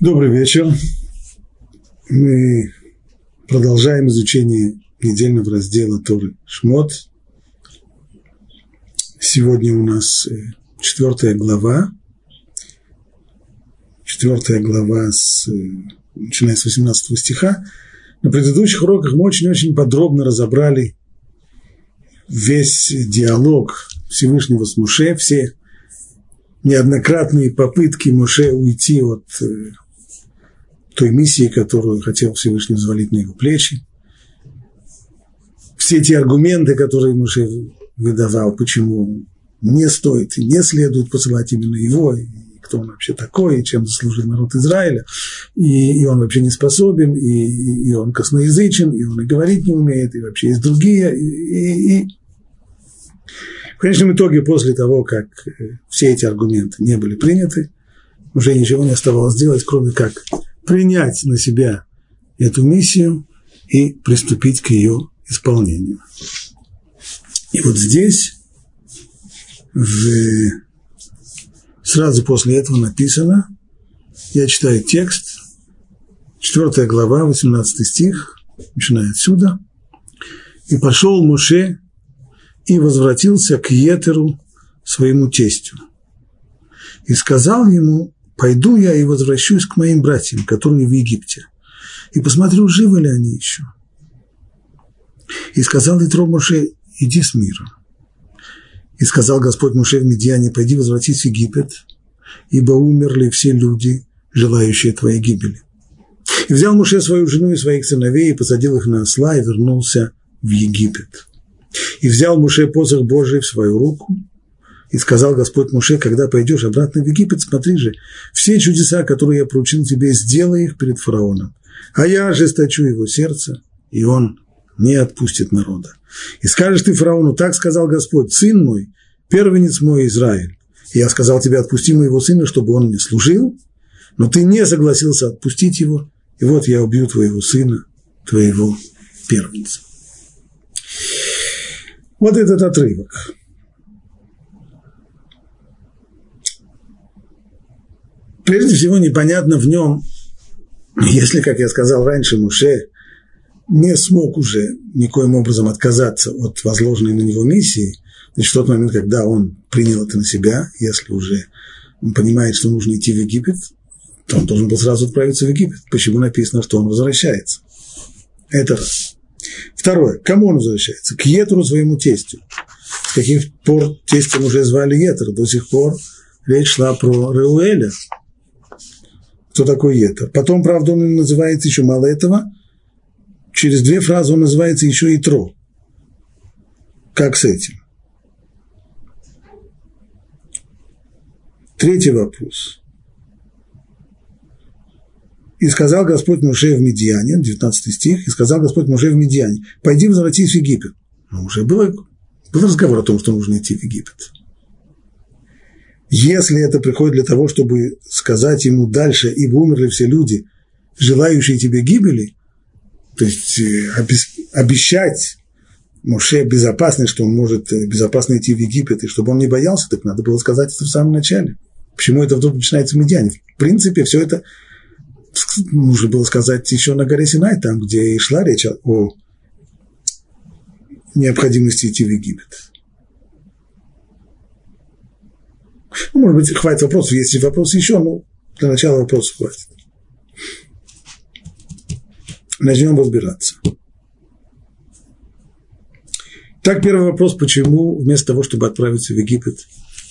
Добрый вечер. Мы продолжаем изучение недельного раздела Торы Шмот. Сегодня у нас э, четвертая глава. Четвертая глава, с, э, начиная с 18 стиха. На предыдущих уроках мы очень-очень подробно разобрали весь диалог Всевышнего с Муше, все неоднократные попытки Муше уйти от э, той миссии, которую хотел Всевышний взвалить на его плечи. Все те аргументы, которые Муше выдавал, почему не стоит и не следует посылать именно его, и кто он вообще такой, и чем заслужил народ Израиля, и, и он вообще не способен, и, и он косноязычен, и он и говорить не умеет, и вообще есть другие, и, и, и в конечном итоге, после того, как э, все эти аргументы не были приняты, уже ничего не оставалось делать, кроме как принять на себя эту миссию и приступить к ее исполнению. И вот здесь, в, сразу после этого написано, я читаю текст, 4 глава, 18 стих, начиная отсюда. «И пошел Муше и возвратился к Етеру, своему тестю. И сказал ему, пойду я и возвращусь к моим братьям, которые в Египте, и посмотрю, живы ли они еще. И сказал Итро Моше, иди с миром. И сказал Господь Моше в Медиане, пойди возвратись в Египет, ибо умерли все люди, желающие твоей гибели. И взял Моше свою жену и своих сыновей, и посадил их на осла, и вернулся в Египет. И взял Муше посох Божий в свою руку, и сказал Господь Муше, когда пойдешь обратно в Египет, смотри же, все чудеса, которые я поручил тебе, сделай их перед фараоном. А я ожесточу его сердце, и он не отпустит народа. И скажешь ты фараону, так сказал Господь, сын мой, первенец мой Израиль. И я сказал тебе, отпусти моего сына, чтобы он мне служил, но ты не согласился отпустить его, и вот я убью твоего сына, твоего первенца. Вот этот отрывок. Прежде всего, непонятно в нем, если, как я сказал раньше, Муше не смог уже никоим образом отказаться от возложенной на него миссии, значит, в тот момент, когда он принял это на себя, если уже он понимает, что нужно идти в Египет, то он должен был сразу отправиться в Египет. Почему написано, что он возвращается? Это раз. Второе. Кому он возвращается? К Етру, своему тестю. С каких пор тестем уже звали Етер? До сих пор речь шла про Реуэля, кто такой Етер. Потом, правда, он называется еще мало этого. Через две фразы он называется еще и Тро. Как с этим? Третий вопрос. И сказал Господь Муше в Медиане, 19 стих, и сказал Господь Муше в Медиане, пойди возвратись в Египет. Но уже было, был разговор о том, что нужно идти в Египет. Если это приходит для того, чтобы сказать ему дальше, ибо умерли все люди, желающие тебе гибели, то есть э, обещать Моше безопасность, что он может э, безопасно идти в Египет, и чтобы он не боялся, так надо было сказать это в самом начале. Почему это вдруг начинается в Медиане? В принципе, все это нужно было сказать еще на горе Синай, там, где и шла речь о необходимости идти в Египет. Ну, может быть, хватит вопросов, есть вопросы еще, но для начала вопросов хватит. Начнем разбираться. Так, первый вопрос, почему вместо того, чтобы отправиться в Египет,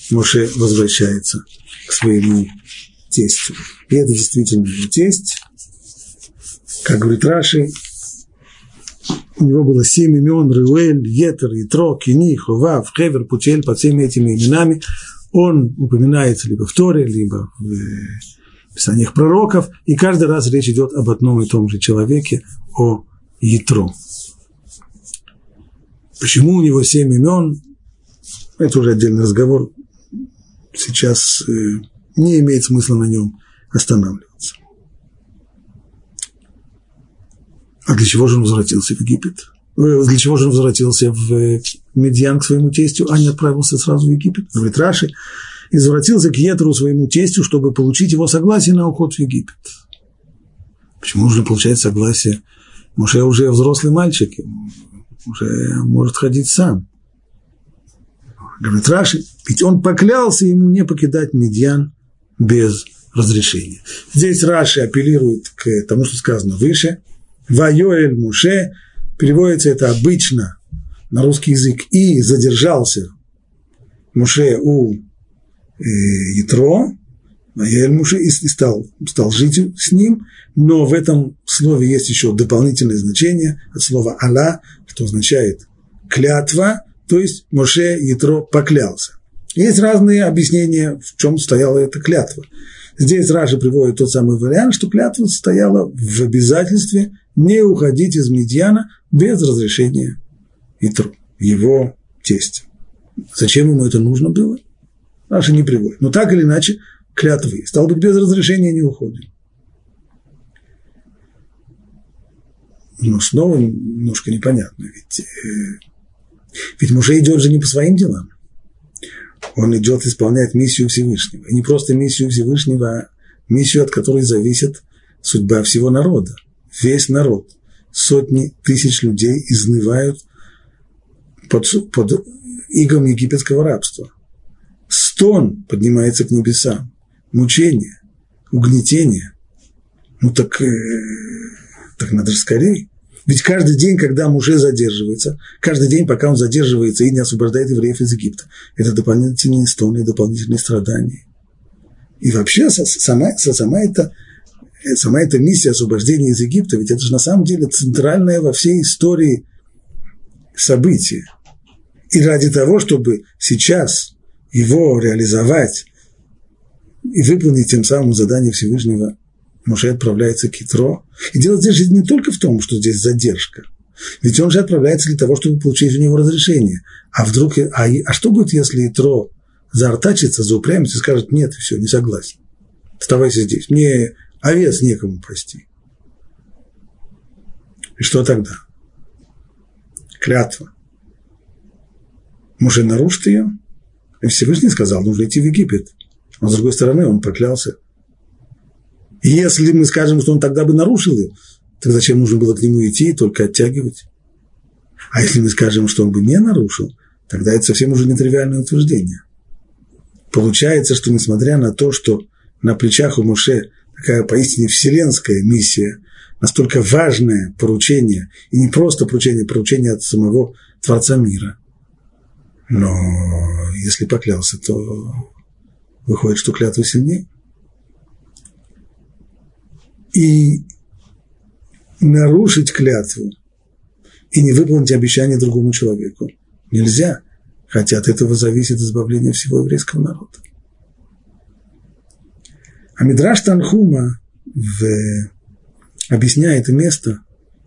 Моше возвращается к своему тестю. И это действительно его тесть. Как говорит Раши, у него было семь имен, Руэль, Етер, Итро, Кини, Хував, Хевер, Путель, под всеми этими именами он упоминается либо в Торе, либо в э, писаниях пророков, и каждый раз речь идет об одном и том же человеке, о Ятро. Почему у него семь имен, это уже отдельный разговор, сейчас э, не имеет смысла на нем останавливаться. А для чего же он возвратился в Египет? Э, для чего же он возвратился в Медьян к своему тестю, а не отправился сразу в Египет? Говорит Раши, извратился к Етру своему тестю, чтобы получить его согласие на уход в Египет. Почему нужно получать согласие? Муше уже взрослый мальчик, уже может ходить сам. Говорит Раши, ведь он поклялся ему не покидать Медьян без разрешения. Здесь Раши апеллирует к тому, что сказано выше. Вайоэль Муше, переводится это обычно на русский язык, и задержался Муше у э, Ятро, Вайоэль Муше, и стал, стал жить с ним, но в этом слове есть еще дополнительное значение от слова «Алла», что означает «клятва», то есть Моше Ятро поклялся. Есть разные объяснения, в чем стояла эта клятва. Здесь Раши приводит тот самый вариант, что клятва стояла в обязательстве не уходить из Медьяна без разрешения Итру, его тестя. Зачем ему это нужно было? Раши не приводит. Но так или иначе, клятва есть. Стало быть, без разрешения не уходим. Но снова немножко непонятно, ведь, э, ведь Муше идет же не по своим делам он идет исполнять миссию Всевышнего. И не просто миссию Всевышнего, а миссию, от которой зависит судьба всего народа. Весь народ, сотни тысяч людей изнывают под, под игом египетского рабства. Стон поднимается к небесам, мучение, угнетение. Ну так, э, так надо же скорее. Ведь каждый день, когда Муше задерживается, каждый день, пока он задерживается и не освобождает евреев из Египта, это дополнительные стоны, дополнительные страдания. И вообще сама, сама, эта, сама эта миссия освобождения из Египта, ведь это же на самом деле центральное во всей истории событие. И ради того, чтобы сейчас его реализовать и выполнить тем самым задание Всевышнего Моше отправляется к Хитро. И дело здесь не только в том, что здесь задержка. Ведь он же отправляется для того, чтобы получить у него разрешение. А вдруг, а, а что будет, если Итро заортачится, заупрямится и скажет, нет, все, не согласен. Оставайся здесь. Мне овец некому, прости. И что тогда? Клятва. Муж нарушит ее, и Всевышний сказал, нужно идти в Египет. Но с другой стороны, он проклялся если мы скажем, что он тогда бы нарушил ее, то зачем нужно было к нему идти и только оттягивать? А если мы скажем, что он бы не нарушил, тогда это совсем уже нетривиальное утверждение. Получается, что несмотря на то, что на плечах у Муше такая поистине вселенская миссия, настолько важное поручение, и не просто поручение, поручение от самого Творца мира. Но если поклялся, то выходит, что клятва сильнее и нарушить клятву и не выполнить обещание другому человеку нельзя, хотя от этого зависит избавление всего еврейского народа. А Мидраш Танхума, в, объясняя это место,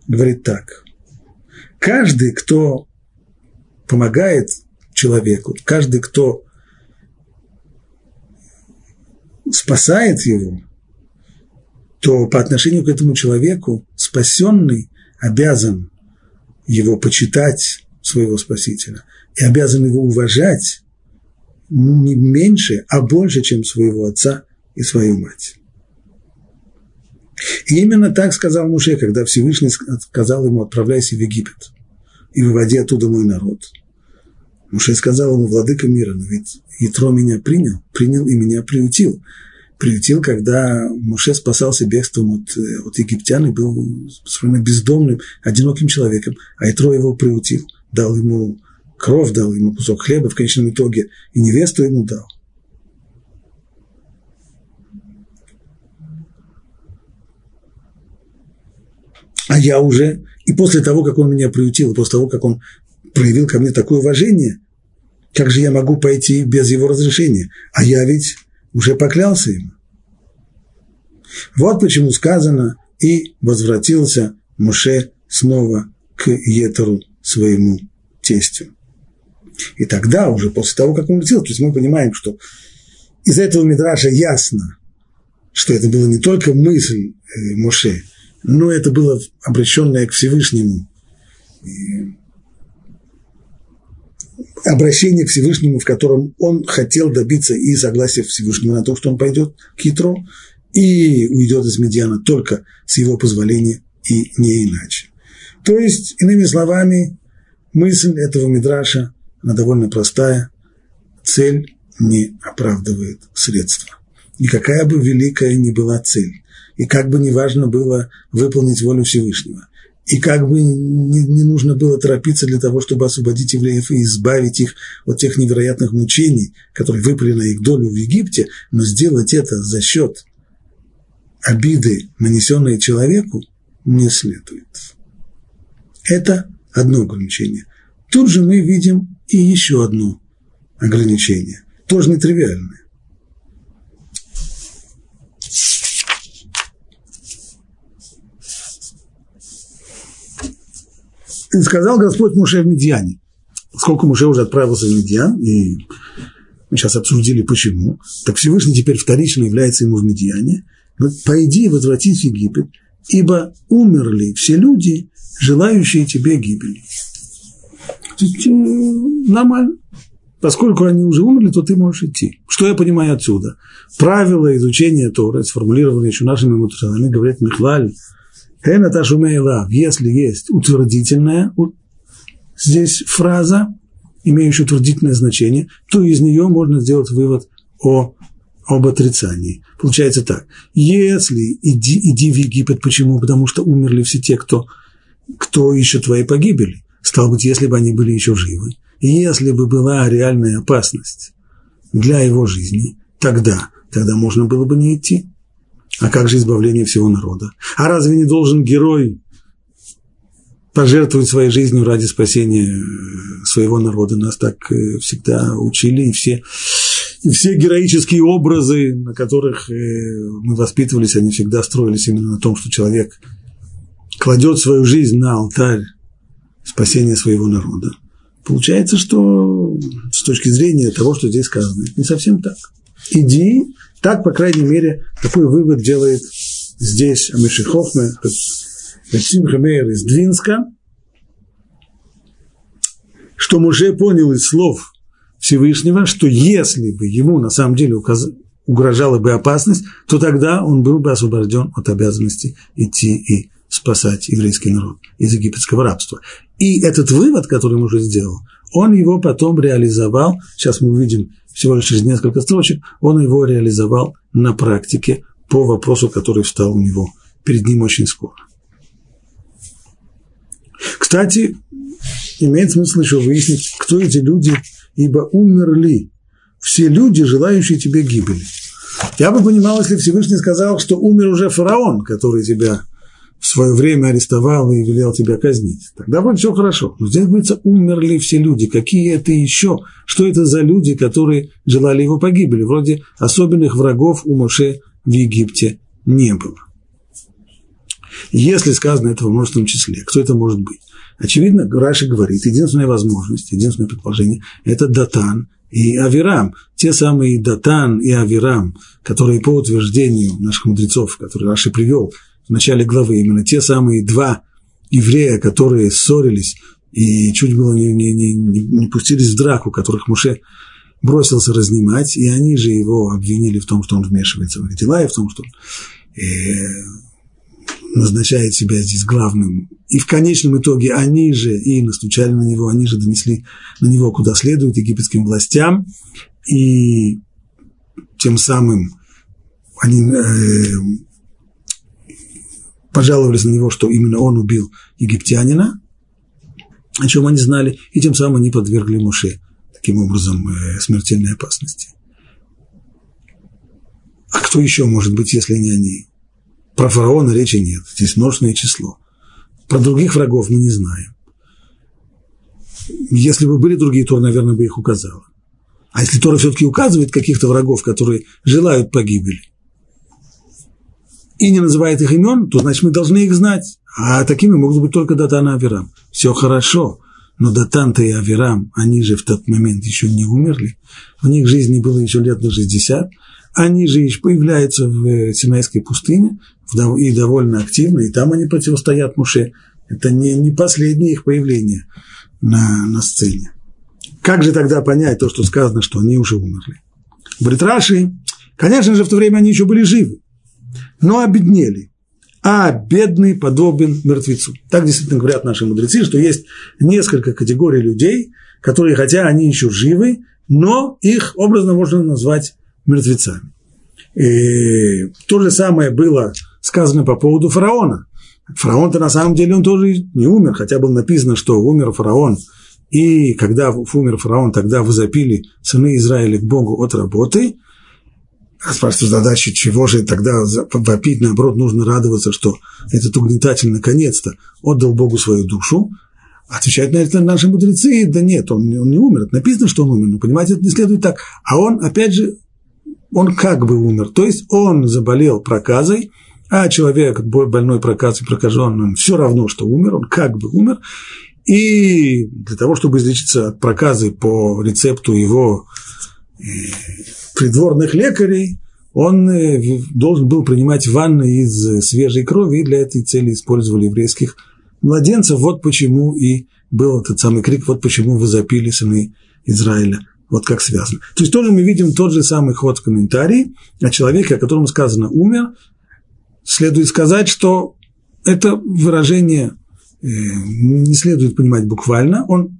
говорит так. Каждый, кто помогает человеку, каждый, кто спасает его, то по отношению к этому человеку спасенный обязан его почитать, своего Спасителя, и обязан его уважать не меньше, а больше, чем своего отца и свою мать. И именно так сказал Муше, когда Всевышний сказал ему, отправляйся в Египет и выводи оттуда мой народ. Муше сказал ему, владыка мира, но ведь Ятро меня принял, принял и меня приутил приютил, когда Муше спасался бегством от, э, от египтян и был совершенно бездомным, одиноким человеком, а Итро его приютил, дал ему кровь, дал ему кусок хлеба в конечном итоге, и невесту ему дал. А я уже, и после того, как он меня приютил, и после того, как он проявил ко мне такое уважение, как же я могу пойти без его разрешения? А я ведь уже поклялся ему. Вот почему сказано, и возвратился Муше снова к Етеру, своему тестю. И тогда, уже после того, как он улетел, то есть мы понимаем, что из этого Мидраша ясно, что это была не только мысль э, Моше, но это было обращенное к Всевышнему обращение к Всевышнему, в котором он хотел добиться и согласия Всевышнего на то, что он пойдет к Ятро, и уйдет из Медиана только с его позволения и не иначе. То есть, иными словами, мысль этого Мидраша, она довольно простая. Цель не оправдывает средства. И какая бы великая ни была цель, и как бы не важно было выполнить волю Всевышнего, и как бы не, не нужно было торопиться для того, чтобы освободить евреев и избавить их от тех невероятных мучений, которые выпали на их долю в Египте, но сделать это за счет обиды, нанесенной человеку, не следует. Это одно ограничение. Тут же мы видим и еще одно ограничение, тоже нетривиальное. И сказал Господь Муше в Медьяне. Сколько Муше уже отправился в Медьян, и мы сейчас обсудили почему, так Всевышний теперь вторично является ему в Медьяне, пойди возвратись в Египет, ибо умерли все люди, желающие тебе гибели. Э, нормально. Поскольку они уже умерли, то ты можешь идти. Что я понимаю отсюда? Правила изучения Торы, сформулированные еще нашими мудрецами, говорят Михлаль, Хена шумейла, если есть утвердительная здесь фраза, имеющая утвердительное значение, то из нее можно сделать вывод о, об отрицании. Получается так, если иди, иди в Египет, почему? Потому что умерли все те, кто, кто ищет твоей погибели. Стало быть, если бы они были еще живы, если бы была реальная опасность для его жизни, тогда, тогда можно было бы не идти. А как же избавление всего народа? А разве не должен герой пожертвовать своей жизнью ради спасения э, своего народа? Нас так э, всегда учили, и все, и все героические образы, на которых э, мы воспитывались, они всегда строились именно на том, что человек кладет свою жизнь на алтарь спасения своего народа. Получается, что с точки зрения того, что здесь сказано, это не совсем так. Иди так, по крайней мере, такой вывод делает здесь Амиши Хохме, Рецим Хамейер из Двинска, что Муше понял из слов Всевышнего, что если бы ему на самом деле указ... угрожала бы опасность, то тогда он был бы освобожден от обязанности идти и спасать еврейский народ из египетского рабства. И этот вывод, который он уже сделал, он его потом реализовал, сейчас мы увидим всего лишь через несколько строчек, он его реализовал на практике по вопросу, который встал у него перед ним очень скоро. Кстати, имеет смысл еще выяснить, кто эти люди, ибо умерли все люди, желающие тебе гибели. Я бы понимал, если Всевышний сказал, что умер уже фараон, который тебя в свое время арестовал и велел тебя казнить. Тогда вроде все хорошо. Но здесь говорится, умерли все люди. Какие это еще? Что это за люди, которые желали его погибели? Вроде особенных врагов у Моше в Египте не было. Если сказано это в множественном числе, кто это может быть? Очевидно, Раши говорит, единственная возможность, единственное предположение – это Датан и Авирам. Те самые Датан и Авирам, которые по утверждению наших мудрецов, которые Раши привел – в начале главы, именно те самые два еврея, которые ссорились и чуть было не, не, не, не пустились в драку, которых Муше бросился разнимать, и они же его обвинили в том, что он вмешивается в их дела, и в том, что он э, назначает себя здесь главным. И в конечном итоге они же и настучали на него, они же донесли на него куда следует египетским властям, и тем самым они э, пожаловались на него, что именно он убил египтянина, о чем они знали, и тем самым они подвергли Муше таким образом э, смертельной опасности. А кто еще может быть, если не они? Про фараона речи нет, здесь множественное число. Про других врагов мы не знаем. Если бы были другие, то, наверное, бы их указала. А если Тора все-таки указывает каких-то врагов, которые желают погибели, и не называет их имен, то значит мы должны их знать. А такими могут быть только Датан и Авирам. Все хорошо, но Датан-то и Авирам, они же в тот момент еще не умерли. У них жизни было еще лет до 60. Они же еще появляются в э, Синайской пустыне и довольно активно, и там они противостоят Муше. Это не, не последнее их появление на, на сцене. как же тогда понять то, что сказано, что они уже умерли? Бритраши, конечно же, в то время они еще были живы, но обеднели. А бедный подобен мертвецу. Так действительно говорят наши мудрецы, что есть несколько категорий людей, которые, хотя они еще живы, но их образно можно назвать мертвецами. И то же самое было сказано по поводу фараона. Фараон-то на самом деле он тоже не умер, хотя было написано, что умер фараон. И когда умер фараон, тогда возопили сыны Израиля к Богу от работы. Спрашивают задачи, чего же тогда вопить, наоборот, нужно радоваться, что этот угнетатель наконец-то отдал Богу свою душу. Отвечают на это наши мудрецы, да нет, он, он не умер, написано, что он умер, но понимаете, это не следует так. А он, опять же, он как бы умер, то есть он заболел проказой, а человек больной проказой, прокаженный, он все равно, что умер, он как бы умер, и для того, чтобы излечиться от проказы по рецепту его э, придворных лекарей, он э, должен был принимать ванны из свежей крови, и для этой цели использовали еврейских младенцев. Вот почему и был этот самый крик, вот почему вы запили сыны Израиля. Вот как связано. То есть тоже мы видим тот же самый ход в комментарии о человеке, о котором сказано «умер». Следует сказать, что это выражение э, не следует понимать буквально. Он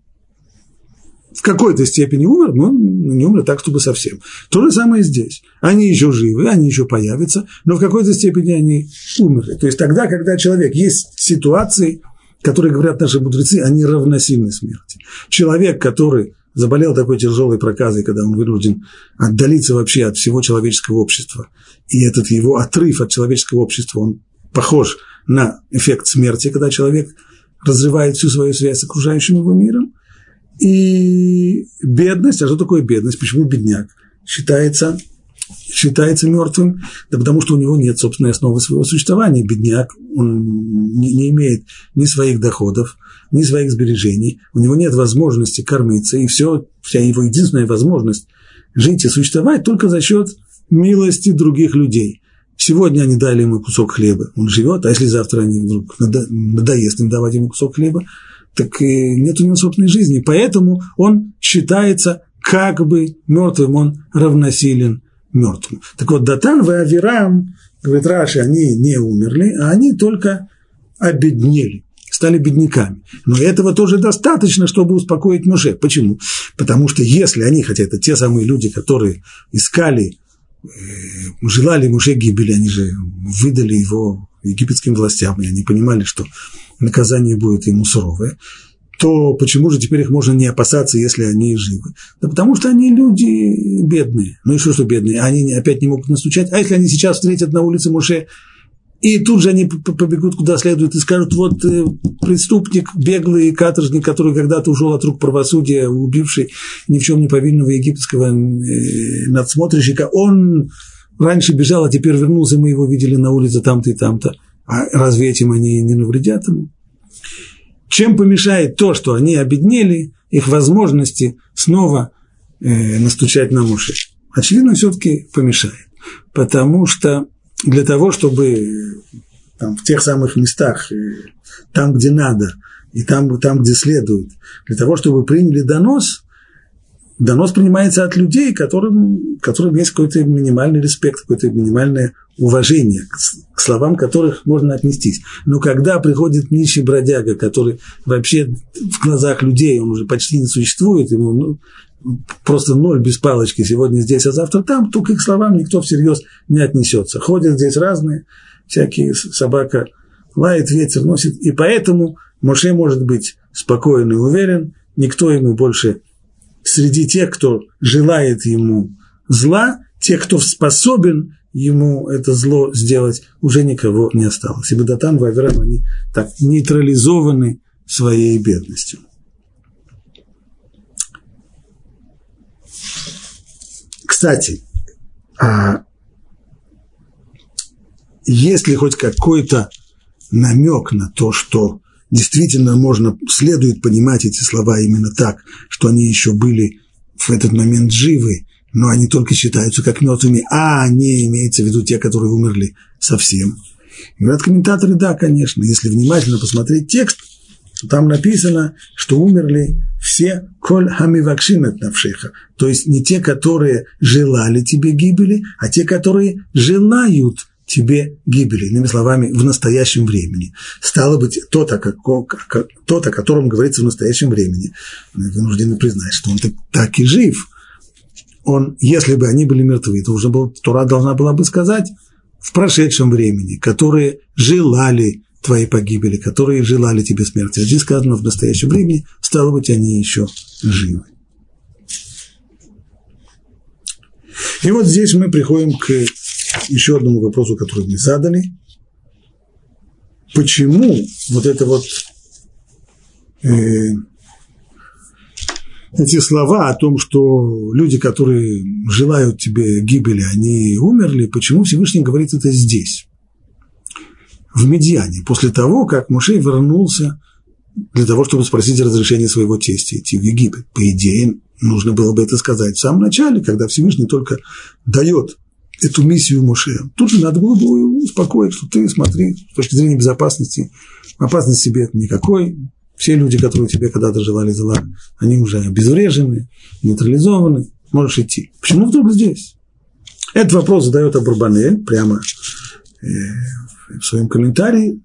в какой-то степени умер, но не умер так, чтобы совсем. То же самое здесь. Они еще живы, они еще появятся, но в какой-то степени они умерли. То есть тогда, когда человек есть ситуации, которые, говорят наши мудрецы, они равносильны смерти. Человек, который заболел такой тяжелой проказой, когда он вынужден отдалиться вообще от всего человеческого общества, и этот его отрыв от человеческого общества, он похож на эффект смерти, когда человек разрывает всю свою связь с окружающим его миром, и бедность, а что такое бедность? Почему бедняк? Считается, считается мертвым, да потому что у него нет собственной основы своего существования. Бедняк, он не, не имеет ни своих доходов, ни своих сбережений, у него нет возможности кормиться, и все, вся его единственная возможность жить и существовать только за счет милости других людей. Сегодня они дали ему кусок хлеба, он живет, а если завтра они вдруг надоест им давать ему кусок хлеба, так нет у него собственной жизни. Поэтому он считается как бы мертвым, он равносилен мертвым. Так вот, Датан и Авирам, говорит Раши, они не умерли, а они только обеднели, стали бедняками. Но этого тоже достаточно, чтобы успокоить Муше. Почему? Потому что если они, хотя это те самые люди, которые искали, э, желали Муше гибели, они же выдали его египетским властям, и они понимали, что наказание будет ему суровое, то почему же теперь их можно не опасаться, если они живы? Да потому что они люди бедные. Ну и что, что бедные? Они опять не могут настучать. А если они сейчас встретят на улице Муше, и тут же они побегут куда следует и скажут, вот э, преступник, беглый каторжник, который когда-то ушел от рук правосудия, убивший ни в чем не повинного египетского э, надсмотрщика, он раньше бежал, а теперь вернулся, мы его видели на улице там-то и там-то. А разве этим они не навредят ему? Чем помешает то, что они обеднели, их возможности снова э, настучать на уши? Очевидно, все-таки помешает. Потому что для того, чтобы там, в тех самых местах, э, там, где надо, и там, там, где следует, для того, чтобы приняли донос, донос принимается от людей, которым, которым есть какой-то минимальный респект, какое-то минимальное уважение к словам которых можно отнестись. Но когда приходит нищий бродяга, который вообще в глазах людей, он уже почти не существует, ему ну, просто ноль без палочки, сегодня здесь, а завтра там, то к их словам никто всерьез не отнесется. Ходят здесь разные, всякие собака лает, ветер носит, и поэтому Моше может быть спокоен и уверен, никто ему больше среди тех, кто желает ему зла, тех, кто способен ему это зло сделать, уже никого не осталось. Ибо Датан и Авирам, они так нейтрализованы своей бедностью. Кстати, а есть ли хоть какой-то намек на то, что действительно можно, следует понимать эти слова именно так, что они еще были в этот момент живы, но они только считаются как мертвыми, а не имеется в виду те, которые умерли совсем. Говорят комментаторы, да, конечно, если внимательно посмотреть текст, там написано, что умерли все коль хамивакшин от навшиха, то есть не те, которые желали тебе гибели, а те, которые желают тебе гибели, иными словами, в настоящем времени. Стало быть, тот, о, как, тот, о котором говорится в настоящем времени, вынуждены признать, что он так, так и жив. Он, если бы они были мертвы, то уже был, Тура должна была бы сказать в прошедшем времени, которые желали твоей погибели, которые желали тебе смерти. А здесь сказано в настоящем времени, стало быть, они еще живы. И вот здесь мы приходим к еще одному вопросу, который мне задали. Почему вот это вот э, эти слова о том, что люди, которые желают тебе гибели, они умерли, почему Всевышний говорит это здесь, в Медиане, после того, как Мушей вернулся для того, чтобы спросить разрешение своего тестя идти в Египет. По идее, нужно было бы это сказать в самом начале, когда Всевышний только дает эту миссию Моше. Тут же надо было бы успокоить, что ты смотри, с точки зрения безопасности, опасности себе никакой. Все люди, которые тебе когда-то желали зла, они уже обезврежены, нейтрализованы, можешь идти. Почему вдруг здесь? Этот вопрос задает Абурбанель прямо э, в своем комментарии,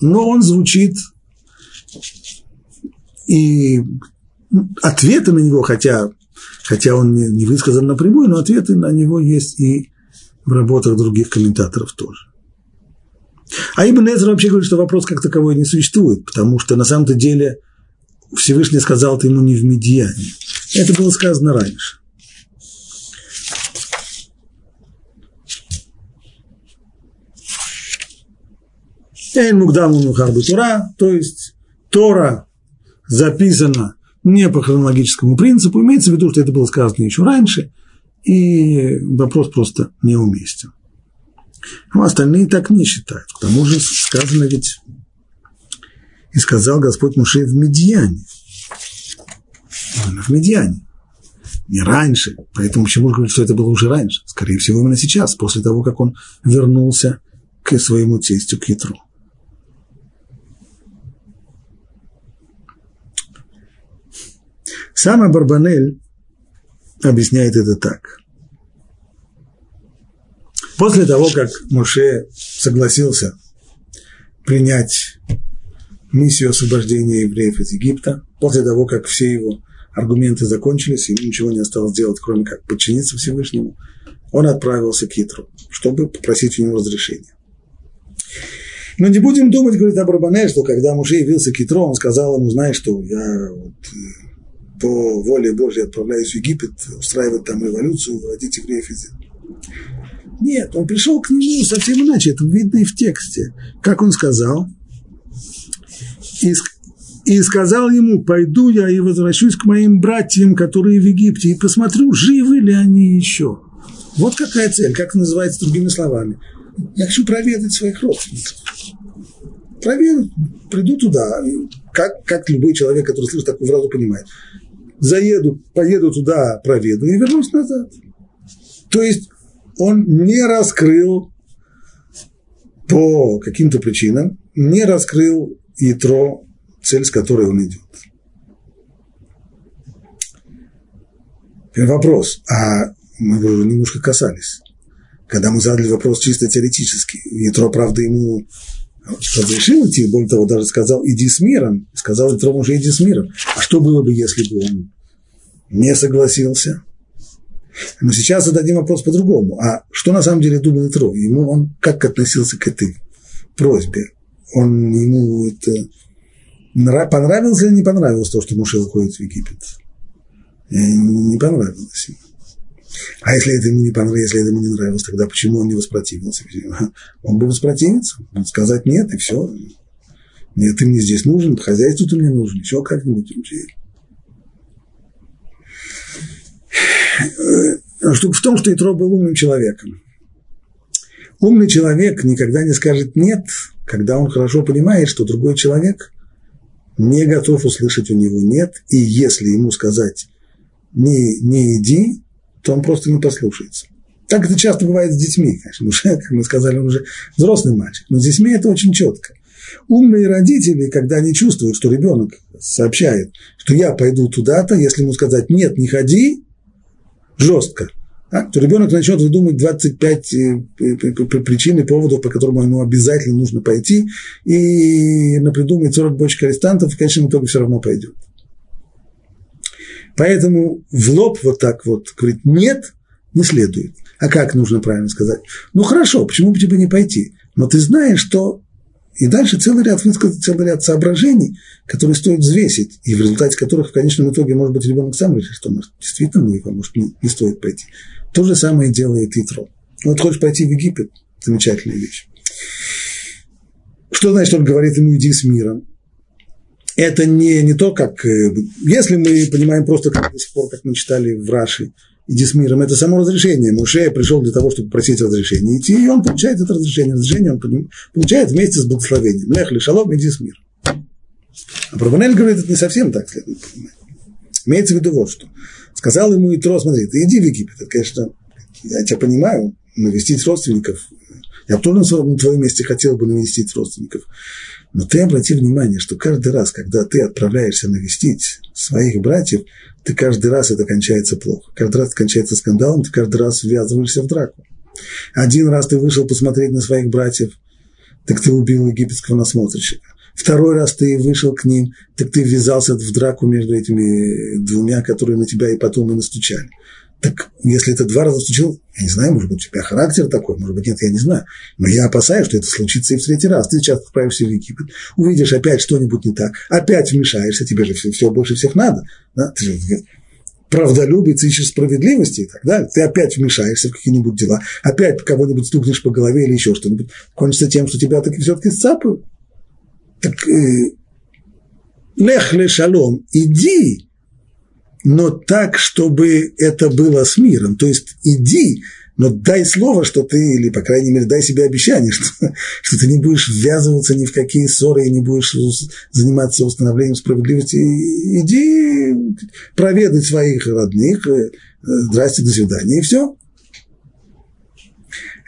но он звучит и ответы на него, хотя, хотя он не высказан напрямую, но ответы на него есть и в работах других комментаторов тоже. А Ибн Эзра вообще говорит, что вопрос как таковой не существует, потому что на самом-то деле Всевышний сказал это ему не в Медиане. Это было сказано раньше. Эйн Мугдаму Мухарбу Тура, то есть Тора записана не по хронологическому принципу, имеется в виду, что это было сказано еще раньше, и вопрос просто неуместен. Ну, остальные так не считают. К тому же сказано ведь, и сказал Господь Муше в Медиане. Именно в Медиане. Не раньше. Поэтому почему же говорит, что это было уже раньше? Скорее всего, именно сейчас, после того, как он вернулся к своему тестю, к Ятру. Сам Абарбанель объясняет это так. После того, как Моше согласился принять миссию освобождения евреев из Египта, после того, как все его аргументы закончились, ему ничего не осталось делать, кроме как подчиниться Всевышнему, он отправился к Хитру, чтобы попросить у него разрешения. Но не будем думать, говорит Абрабане, что когда Муше явился к Хитру, он сказал ему, знаешь что, я вот по воле Божьей отправляюсь в Египет, устраивать там революцию, выводить евреев из Нет, он пришел к нему совсем иначе, это видно и в тексте. Как он сказал? И, и сказал ему, пойду я и возвращусь к моим братьям, которые в Египте, и посмотрю, живы ли они еще. Вот какая цель, как называется другими словами. Я хочу проведать своих родственников. Проведать, приду туда, как, как любой человек, который слышит такую фразу, понимает заеду, поеду туда, проведу и вернусь назад. То есть он не раскрыл по каким-то причинам, не раскрыл ятро, цель, с которой он идет. Вопрос, а мы уже немножко касались. Когда мы задали вопрос чисто теоретически, ятро, правда, ему разрешил идти, более того, даже сказал, иди с миром, сказал Итром уже иди с миром. А что было бы, если бы он не согласился? Но сейчас зададим вопрос по-другому. А что на самом деле думал Итро? Ему он как относился к этой просьбе? Он ему это понравилось или не понравилось то, что Муше уходит в Египет? Не понравилось ему. А если это ему не понравилось, если это ему не нравилось, тогда почему он не воспротивился? Он бы воспротивиться, сказать нет, и все. Нет, ты мне здесь нужен, хозяйство ты мне нужен, еще как-нибудь. Штука в том, что Итро был умным человеком. Умный человек никогда не скажет «нет», когда он хорошо понимает, что другой человек не готов услышать у него «нет», и если ему сказать «не, не иди», то он просто не послушается. Так это часто бывает с детьми, конечно, уже, как мы сказали, он уже взрослый мальчик, но с детьми это очень четко. Умные родители, когда они чувствуют, что ребенок сообщает, что я пойду туда-то, если ему сказать «нет, не ходи», жестко, а, то ребенок начнет выдумывать 25 э, причин и поводов, по которым ему обязательно нужно пойти, и напридумает 40 бочек арестантов, и в конечном итоге все равно пойдет. Поэтому в лоб вот так вот говорить «нет» не следует. А как нужно правильно сказать? Ну хорошо, почему бы тебе не пойти? Но ты знаешь, что и дальше целый ряд высказать, целый ряд соображений, которые стоит взвесить, и в результате которых в конечном итоге, может быть, ребенок сам решит, что может, действительно ну, его, может, не, не стоит пойти. То же самое делает Итро. Вот хочешь пойти в Египет, замечательная вещь. Что значит, он говорит ему, иди с миром? Это не, не то, как... Э, если мы понимаем просто как до сих пор, как мы читали в Раши, иди с это само разрешение. Муше пришел для того, чтобы просить разрешения идти, и он получает это разрешение. Разрешение он получает вместе с благословением. Лехли, шалом, иди с миром. А Прабанель говорит, это не совсем так следует понимать. Имеется в виду вот что. Сказал ему Итро, смотри, ты иди в Египет. Это, конечно, я тебя понимаю, навестить родственников. Я тоже на твоем месте хотел бы навестить родственников. Но ты обрати внимание, что каждый раз, когда ты отправляешься навестить своих братьев, ты каждый раз это кончается плохо. Каждый раз это кончается скандалом, ты каждый раз ввязываешься в драку. Один раз ты вышел посмотреть на своих братьев, так ты убил египетского насмотрщика. Второй раз ты вышел к ним, так ты ввязался в драку между этими двумя, которые на тебя и потом и настучали. Так если это два раза стучал, я не знаю, может быть, у тебя характер такой, может быть, нет, я не знаю. Но я опасаюсь, что это случится и в третий раз. Ты сейчас отправишься в Египет, увидишь опять что-нибудь не так, опять вмешаешься, тебе же все, все больше всех надо. Да? Ты же правдолюбие, ищешь справедливости и так далее. Ты опять вмешаешься в какие-нибудь дела, опять кого-нибудь стукнешь по голове или еще что-нибудь. Кончится тем, что тебя таки все-таки сцапают. Так э, лех ле шалом, иди, но так, чтобы это было с миром. То есть иди, но дай слово, что ты, или, по крайней мере, дай себе обещание, что, что ты не будешь ввязываться ни в какие ссоры и не будешь заниматься установлением справедливости. Иди проведай своих родных, э, здрасте, до свидания, и все.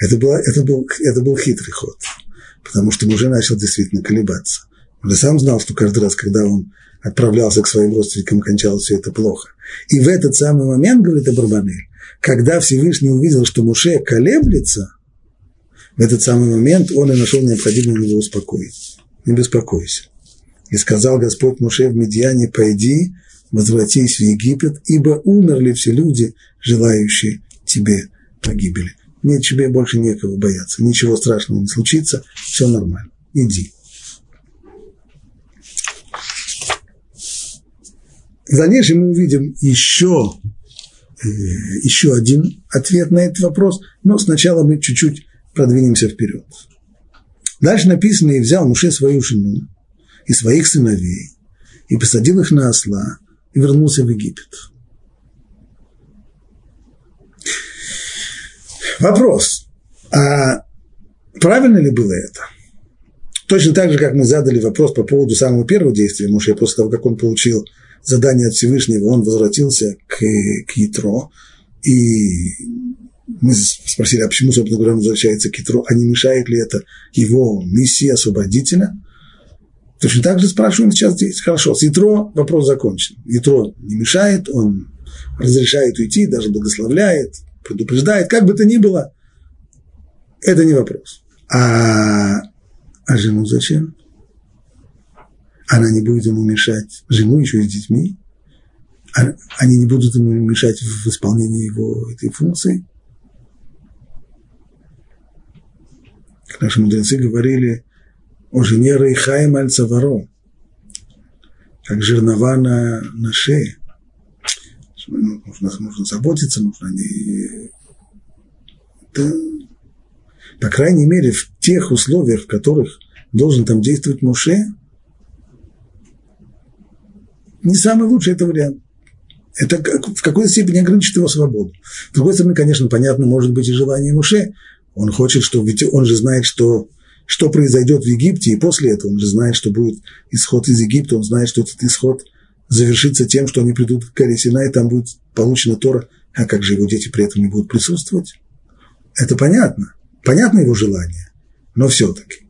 Это, было, это, был, это был хитрый ход потому что уже начал действительно колебаться. Он сам знал, что каждый раз, когда он отправлялся к своим родственникам, кончалось все это плохо. И в этот самый момент, говорит Абарбанель, когда Всевышний увидел, что Муше колеблется, в этот самый момент он и нашел необходимым его успокоить. Не беспокойся. И сказал Господь Муше в Медьяне, пойди, возвратись в Египет, ибо умерли все люди, желающие тебе погибели. Нет, тебе больше некого бояться. Ничего страшного не случится, все нормально. Иди. В дальнейшем мы увидим еще, э, еще один ответ на этот вопрос, но сначала мы чуть-чуть продвинемся вперед. Дальше написано, и взял Муше свою жену и своих сыновей, и посадил их на осла, и вернулся в Египет. Вопрос, а правильно ли было это? Точно так же, как мы задали вопрос по поводу самого первого действия Муше, после того, как он получил задание от Всевышнего, он возвратился к, к Ятро, и мы спросили, а почему, собственно говоря, он возвращается к Ятро, а не мешает ли это его миссии освободителя? Точно так же спрашиваем сейчас здесь. Хорошо, с Ятро вопрос закончен. Ятро не мешает, он разрешает уйти, даже благословляет, предупреждает, как бы то ни было, это не вопрос. А, а жену зачем? Она не будет ему мешать, жену еще с детьми, а, они не будут ему мешать в исполнении его этой функции. Наши мудрецы говорили о жене Рейхаем Аль-Цаваро, как жернова на, на шее нужно, нужно заботиться, нужно не... Это, по крайней мере, в тех условиях, в которых должен там действовать Муше, не самый лучший это вариант. Это в какой-то степени ограничит его свободу. С другой стороны, конечно, понятно, может быть и желание Муше. Он хочет, что ведь он же знает, что, что произойдет в Египте, и после этого он же знает, что будет исход из Египта, он знает, что этот исход – завершится тем, что они придут к горе Синай, там будет получена Тора, а как же его дети при этом не будут присутствовать? Это понятно, понятно его желание, но все-таки.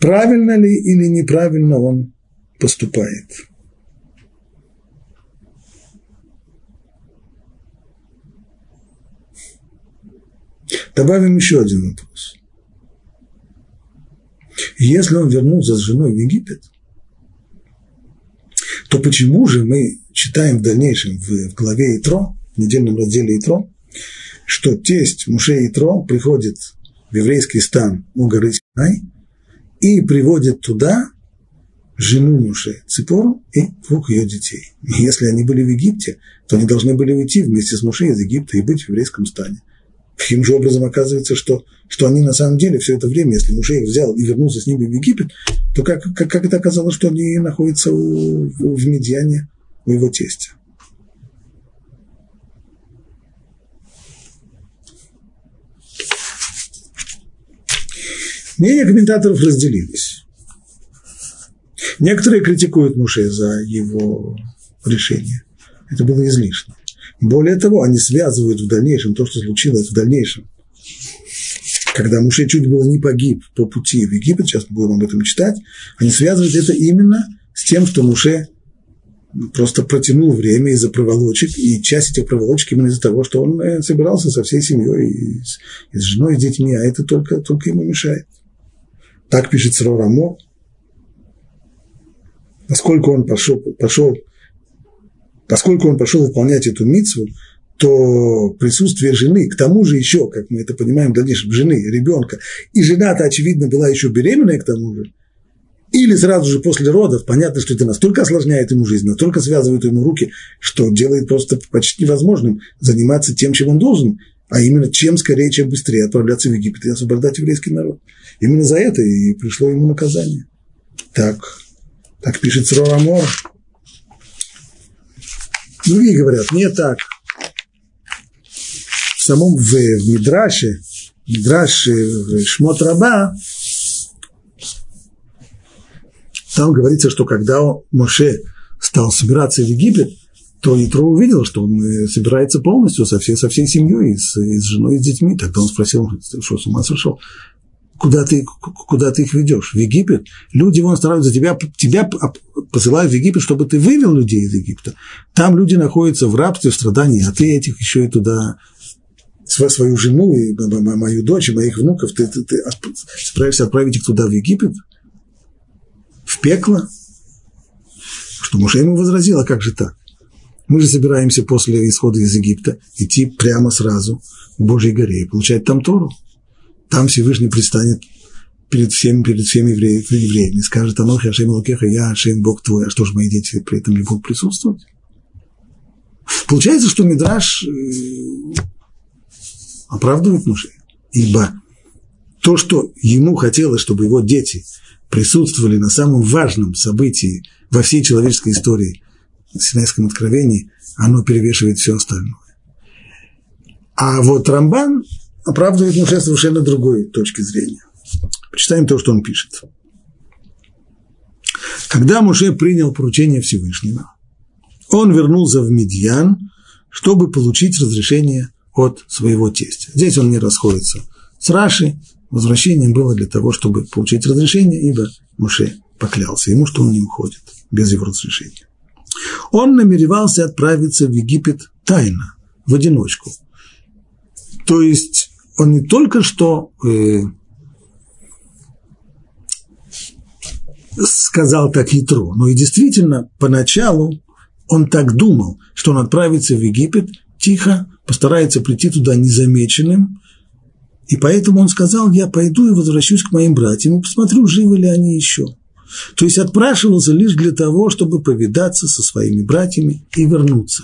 правильно ли или неправильно он поступает. Добавим еще один вопрос. Если он вернулся с женой в Египет, то почему же мы читаем в дальнейшем в, главе Итро, в недельном разделе Итро, что тесть Муше Итро приходит в еврейский стан у горы Синай и приводит туда жену Муше, Ципору и двух ее детей. И если они были в Египте, то они должны были уйти вместе с Муше из Египта и быть в еврейском стане. Таким же образом оказывается, что, что они на самом деле все это время, если Муше их взял и вернулся с ними в Египет, то как, как, как это оказалось, что они находятся у, в Медиане у его тестя? Мнения комментаторов разделились. Некоторые критикуют Муше за его решение. Это было излишне. Более того, они связывают в дальнейшем то, что случилось в дальнейшем. Когда Муше чуть было не погиб по пути в Египет, сейчас мы будем об этом читать, они связывают это именно с тем, что Муше просто протянул время из-за проволочек, и часть этих проволочек именно из-за того, что он э, собирался со всей семьей, и с, и с женой, и с детьми, а это только, только ему мешает. Так пишет Срорамо. Поскольку он пошел, пошел поскольку он пошел выполнять эту митцву, то присутствие жены, к тому же еще, как мы это понимаем в дальнейшем, жены, ребенка, и жена-то, очевидно, была еще беременная к тому же, или сразу же после родов, понятно, что это настолько осложняет ему жизнь, настолько связывает ему руки, что делает просто почти невозможным заниматься тем, чем он должен, а именно чем скорее, чем быстрее отправляться в Египет и освобождать еврейский народ. Именно за это и пришло ему наказание. Так, так пишет Срорамор. Другие говорят, не так. В самом в, в Мидраше, Мидраше в Шмот Раба, там говорится, что когда Моше стал собираться в Египет, то Итро увидел, что он э, собирается полностью со всей, со всей семьей, с, с женой, с детьми. Тогда он спросил, что с ума сошел? Куда ты, куда ты их ведешь? В Египет? Люди вон стараются тебя, тебя посылают в Египет, чтобы ты вывел людей из Египта. Там люди находятся в рабстве, в страдании, а ты этих еще и туда свою жену, и мою дочь, и моих внуков, ты, ты, ты справишься отправить их туда, в Египет, в пекло? Что Муше ему возразил, а как же так? Мы же собираемся после исхода из Египта идти прямо сразу к Божьей горе и получать там Тору. Там Всевышний предстанет перед всеми, перед всеми евреями, евреями скажет, Анохи Ашем Лукеха, я Ашем Бог твой, а что же мои дети при этом не будут присутствовать? Получается, что Мидраш э, оправдывает Муше, ибо то, что ему хотелось, чтобы его дети присутствовали на самом важном событии во всей человеческой истории, в Синайском откровении, оно перевешивает все остальное. А вот Рамбан оправдывает Муше совершенно другой точки зрения. Почитаем то, что он пишет. Когда Муше принял поручение Всевышнего, он вернулся в Медьян, чтобы получить разрешение от своего тестя. Здесь он не расходится с Раши. Возвращением было для того, чтобы получить разрешение, ибо Муше поклялся ему, что он не уходит без его разрешения. Он намеревался отправиться в Египет тайно, в одиночку. То есть он не только что э, сказал так Ятро, но и действительно поначалу он так думал, что он отправится в Египет тихо, постарается прийти туда незамеченным, и поэтому он сказал, я пойду и возвращусь к моим братьям и посмотрю, живы ли они еще. То есть отпрашивался лишь для того, чтобы повидаться со своими братьями и вернуться.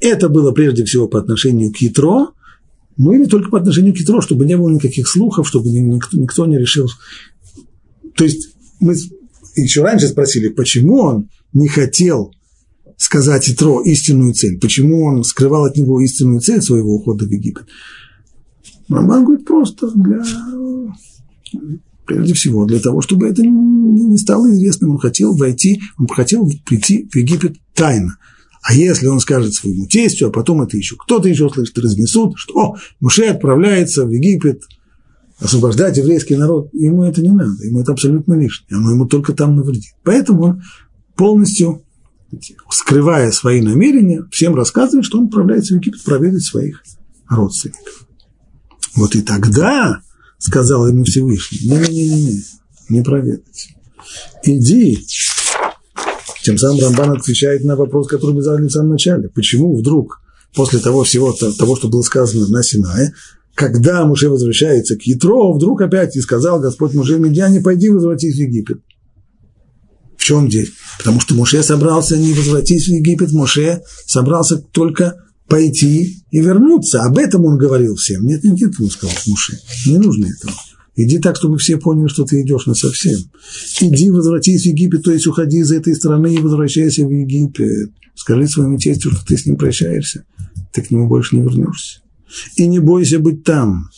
Это было прежде всего по отношению к Ятро, ну или только по отношению к Ятро, чтобы не было никаких слухов, чтобы никто, никто не решил. То есть мы еще раньше спросили, почему он не хотел сказать Итро истинную цель, почему он скрывал от него истинную цель своего ухода в Египет. Рамбан говорит, просто для, прежде всего, для того, чтобы это не стало известным, он хотел войти, он хотел прийти в Египет тайно. А если он скажет своему тестю, а потом это еще кто-то еще слышит, разнесут, что Муше отправляется в Египет освобождать еврейский народ, ему это не надо, ему это абсолютно лишнее, оно ему только там навредит. Поэтому он полностью, скрывая свои намерения, всем рассказывает, что он отправляется в Египет проведать своих родственников. Вот и тогда сказал ему Всевышний, не-не-не, не проведать. Иди. Тем самым Рамбан отвечает на вопрос, который мы задали в самом начале. Почему вдруг, после того всего, того, что было сказано на Синае, когда Муше возвращается к Ятро, вдруг опять и сказал Господь Муше Медиане, пойди возвратись в Египет. В чем здесь? Потому что Муше собрался не возвратиться в Египет, Муше собрался только пойти и вернуться. Об этом он говорил всем. Нет, нет, нет, он сказал Муше. Не нужно этого. Иди так, чтобы все поняли, что ты идешь на совсем. Иди, возвратись в Египет, то есть уходи из этой страны и возвращайся в Египет. Скажи своему тестю, что ты с ним прощаешься, ты к нему больше не вернешься. И не бойся быть там.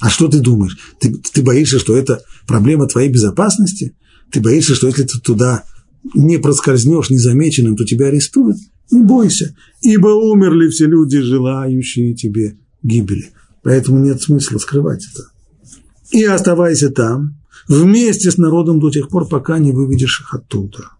А что ты думаешь? Ты, ты боишься, что это проблема твоей безопасности? Ты боишься, что если ты туда не проскользнешь незамеченным, то тебя арестуют? Не бойся, ибо умерли все люди, желающие тебе гибели. Поэтому нет смысла скрывать это. И оставайся там, вместе с народом до тех пор, пока не выведешь их оттуда.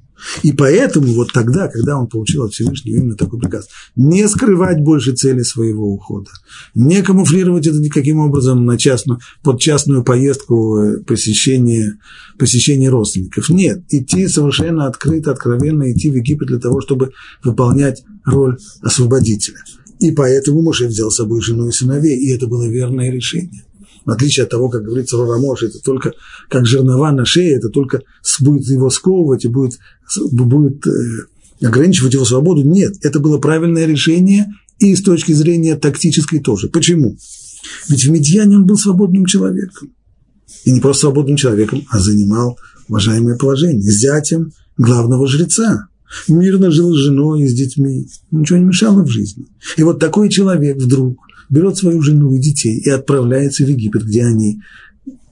И поэтому вот тогда, когда он получил от Всевышнего именно такой приказ, не скрывать больше цели своего ухода, не камуфлировать это никаким образом на частную, под частную поездку э, посещения, посещения родственников. Нет, идти совершенно открыто, откровенно идти в Египет для того, чтобы выполнять роль освободителя. И поэтому Моше взял с собой жену и сыновей, и это было верное решение в отличие от того, как говорится Рорамош, это только как жернова на шее, это только будет его сковывать и будет, будет э, ограничивать его свободу. Нет, это было правильное решение и с точки зрения тактической тоже. Почему? Ведь в Медьяне он был свободным человеком. И не просто свободным человеком, а занимал уважаемое положение. Зятем главного жреца. Мирно жил с женой и с детьми. Ничего не мешало в жизни. И вот такой человек вдруг берет свою жену и детей и отправляется в Египет, где они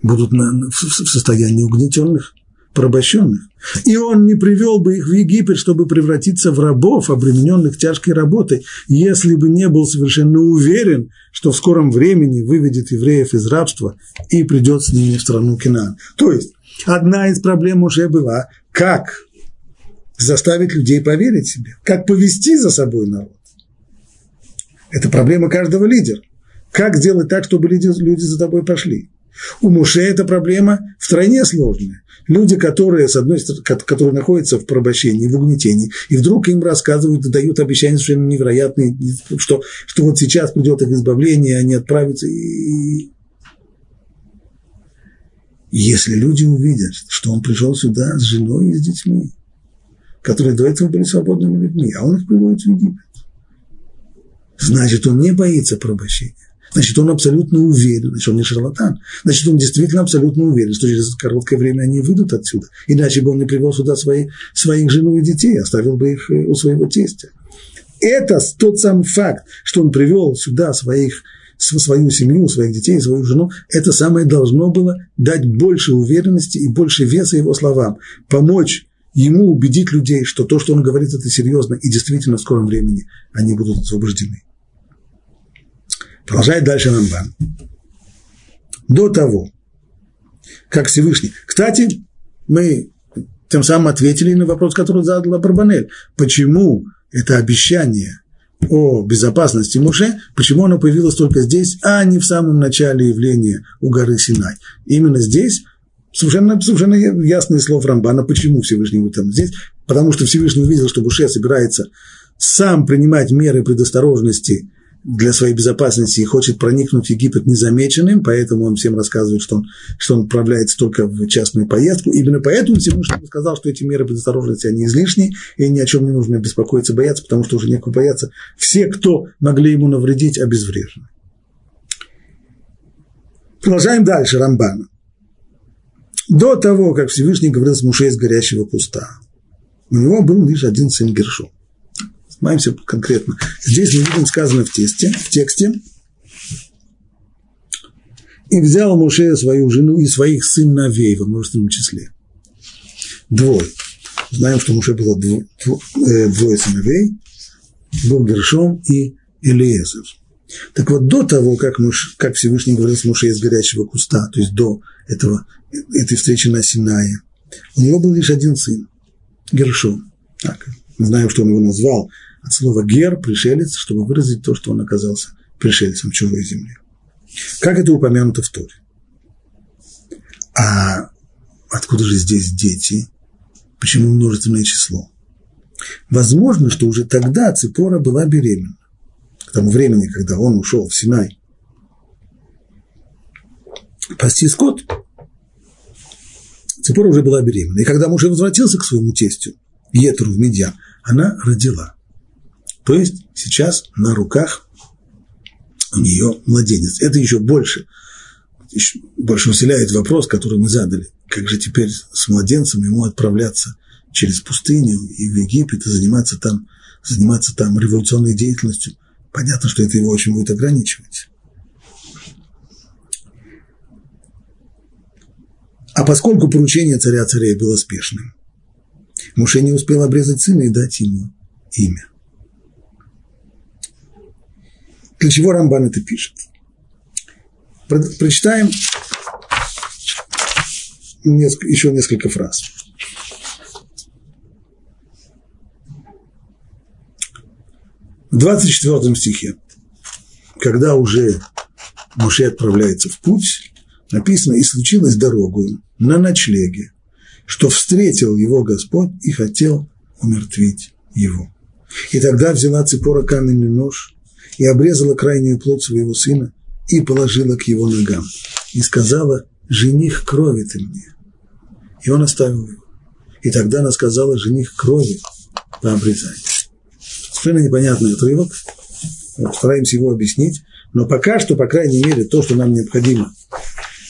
будут на, в, в состоянии угнетенных, порабощенных. И он не привел бы их в Египет, чтобы превратиться в рабов, обремененных тяжкой работой, если бы не был совершенно уверен, что в скором времени выведет евреев из рабства и придет с ними в страну Кинан. То есть, одна из проблем уже была, как заставить людей поверить себе, как повести за собой народ. Это проблема каждого лидера. Как сделать так, чтобы люди, люди за тобой пошли? У Муше эта проблема втройне сложная. Люди, которые, с одной стороны, которые находятся в порабощении, в угнетении, и вдруг им рассказывают дают обещания совершенно невероятные, что, что вот сейчас придет их избавление, они отправятся. И... Если люди увидят, что он пришел сюда с женой и с детьми, которые до этого были свободными людьми, а он их приводит в Египет, значит, он не боится порабощения. Значит, он абсолютно уверен, значит, он не шарлатан. Значит, он действительно абсолютно уверен, что через короткое время они выйдут отсюда. Иначе бы он не привел сюда свои, своих жену и детей, оставил бы их э, у своего тестя. Это тот самый факт, что он привел сюда своих, свою семью, своих детей, свою жену, это самое должно было дать больше уверенности и больше веса его словам, помочь ему убедить людей, что то, что он говорит, это серьезно, и действительно в скором времени они будут освобождены. Продолжает дальше Рамбан. До того, как Всевышний. Кстати, мы тем самым ответили на вопрос, который задала Барбанель. Почему это обещание о безопасности Муше, почему оно появилось только здесь, а не в самом начале явления у горы Синай. Именно здесь совершенно, совершенно ясные слов Рамбана, почему Всевышний там здесь, потому что Всевышний увидел, что Муше собирается сам принимать меры предосторожности для своей безопасности и хочет проникнуть в Египет незамеченным, поэтому он всем рассказывает, что он, что он отправляется только в частную поездку. Именно поэтому Всевышний сказал, что эти меры предосторожности, они излишни, и ни о чем не нужно беспокоиться, бояться, потому что уже некого бояться. Все, кто могли ему навредить, обезврежены. Продолжаем дальше Рамбана. До того, как Всевышний говорил с Муше из горящего куста, у него был лишь один сын Гершом. Занимаемся конкретно. Здесь мы видим сказано в, тесте, в тексте. И взял Муше свою жену и своих сыновей во множественном числе. Двое. Знаем, что Муше было дво, э, двое сыновей. Был Гершом и Элиезер. Так вот, до того, как, Муш, как Всевышний говорил с Муше из горячего куста, то есть до этого, этой встречи на Синае, у него был лишь один сын, Гершон. Так, знаем, что он его назвал от слова «гер», пришелец, чтобы выразить то, что он оказался пришельцем чужой земли. Как это упомянуто в Торе? А откуда же здесь дети? Почему множественное число? Возможно, что уже тогда Ципора была беременна. К тому времени, когда он ушел в Синай пасти скот, Ципора уже была беременна. И когда муж возвратился к своему тестю, Етру в Медьян, она родила. То есть сейчас на руках у нее младенец. Это еще больше, еще больше усиляет вопрос, который мы задали. Как же теперь с младенцем ему отправляться через пустыню и в Египет и заниматься там, заниматься там революционной деятельностью? Понятно, что это его очень будет ограничивать. А поскольку поручение царя царей было спешным, Муше не успел обрезать сына и дать ему имя. Для чего Рамбан это пишет? Прочитаем еще несколько фраз. В 24 стихе, когда уже Муше отправляется в путь, написано «И случилось дорогою на ночлеге, что встретил его Господь и хотел умертвить его. И тогда взяла Ципора каменный нож и обрезала крайнюю плоть своего сына и положила к его ногам. И сказала, жених крови ты мне. И он оставил его. И тогда она сказала, жених крови по обрезанию. Совершенно непонятный отрывок. Постараемся его объяснить. Но пока что, по крайней мере, то, что нам необходимо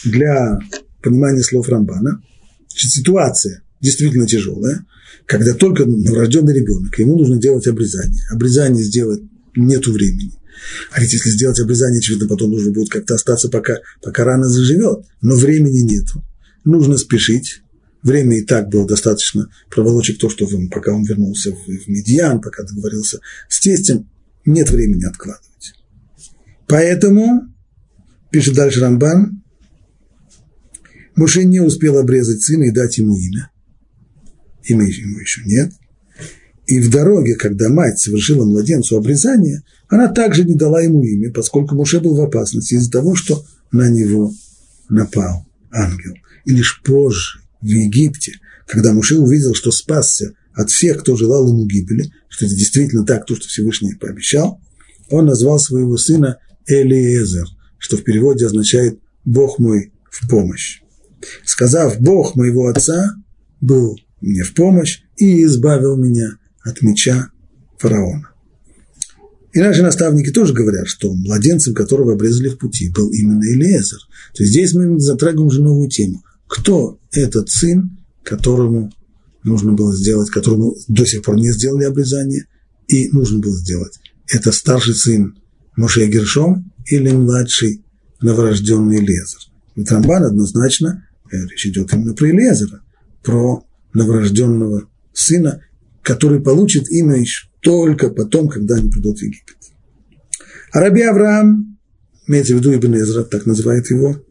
для понимания слов Рамбана, ситуация действительно тяжелая, когда только новорожденный ребенок, ему нужно делать обрезание. Обрезание сделать нету времени. А ведь если сделать обрезание, очевидно, потом нужно будет как-то остаться, пока, пока рана заживет. Но времени нету. Нужно спешить. Время и так было достаточно проволочек то, что он, пока он вернулся в, в Медиан, пока договорился с тестем, нет времени откладывать. Поэтому, пишет дальше Рамбан, Муше не успел обрезать сына и дать ему имя. Имя ему еще нет – и в дороге, когда мать совершила младенцу обрезание, она также не дала ему имя, поскольку Муше был в опасности из-за того, что на него напал ангел. И лишь позже, в Египте, когда Муше увидел, что спасся от всех, кто желал ему гибели, что это действительно так, то, что Всевышний пообещал, он назвал своего сына Элиезер, что в переводе означает «Бог мой в помощь». Сказав «Бог моего отца был мне в помощь и избавил меня от меча фараона. И наши наставники тоже говорят, что младенцем, которого обрезали в пути, был именно Элиезер. То есть здесь мы затрагиваем уже новую тему. Кто этот сын, которому нужно было сделать, которому до сих пор не сделали обрезание, и нужно было сделать? Это старший сын Моше Гершом или младший новорожденный Элиезер? И Трамбан однозначно, э, речь идет именно про Элиезера, про новорожденного сына, который получит имя еще только потом, когда они придут в Египет. А Раби Авраам, имеется в виду Ибн Эзра, так называет его,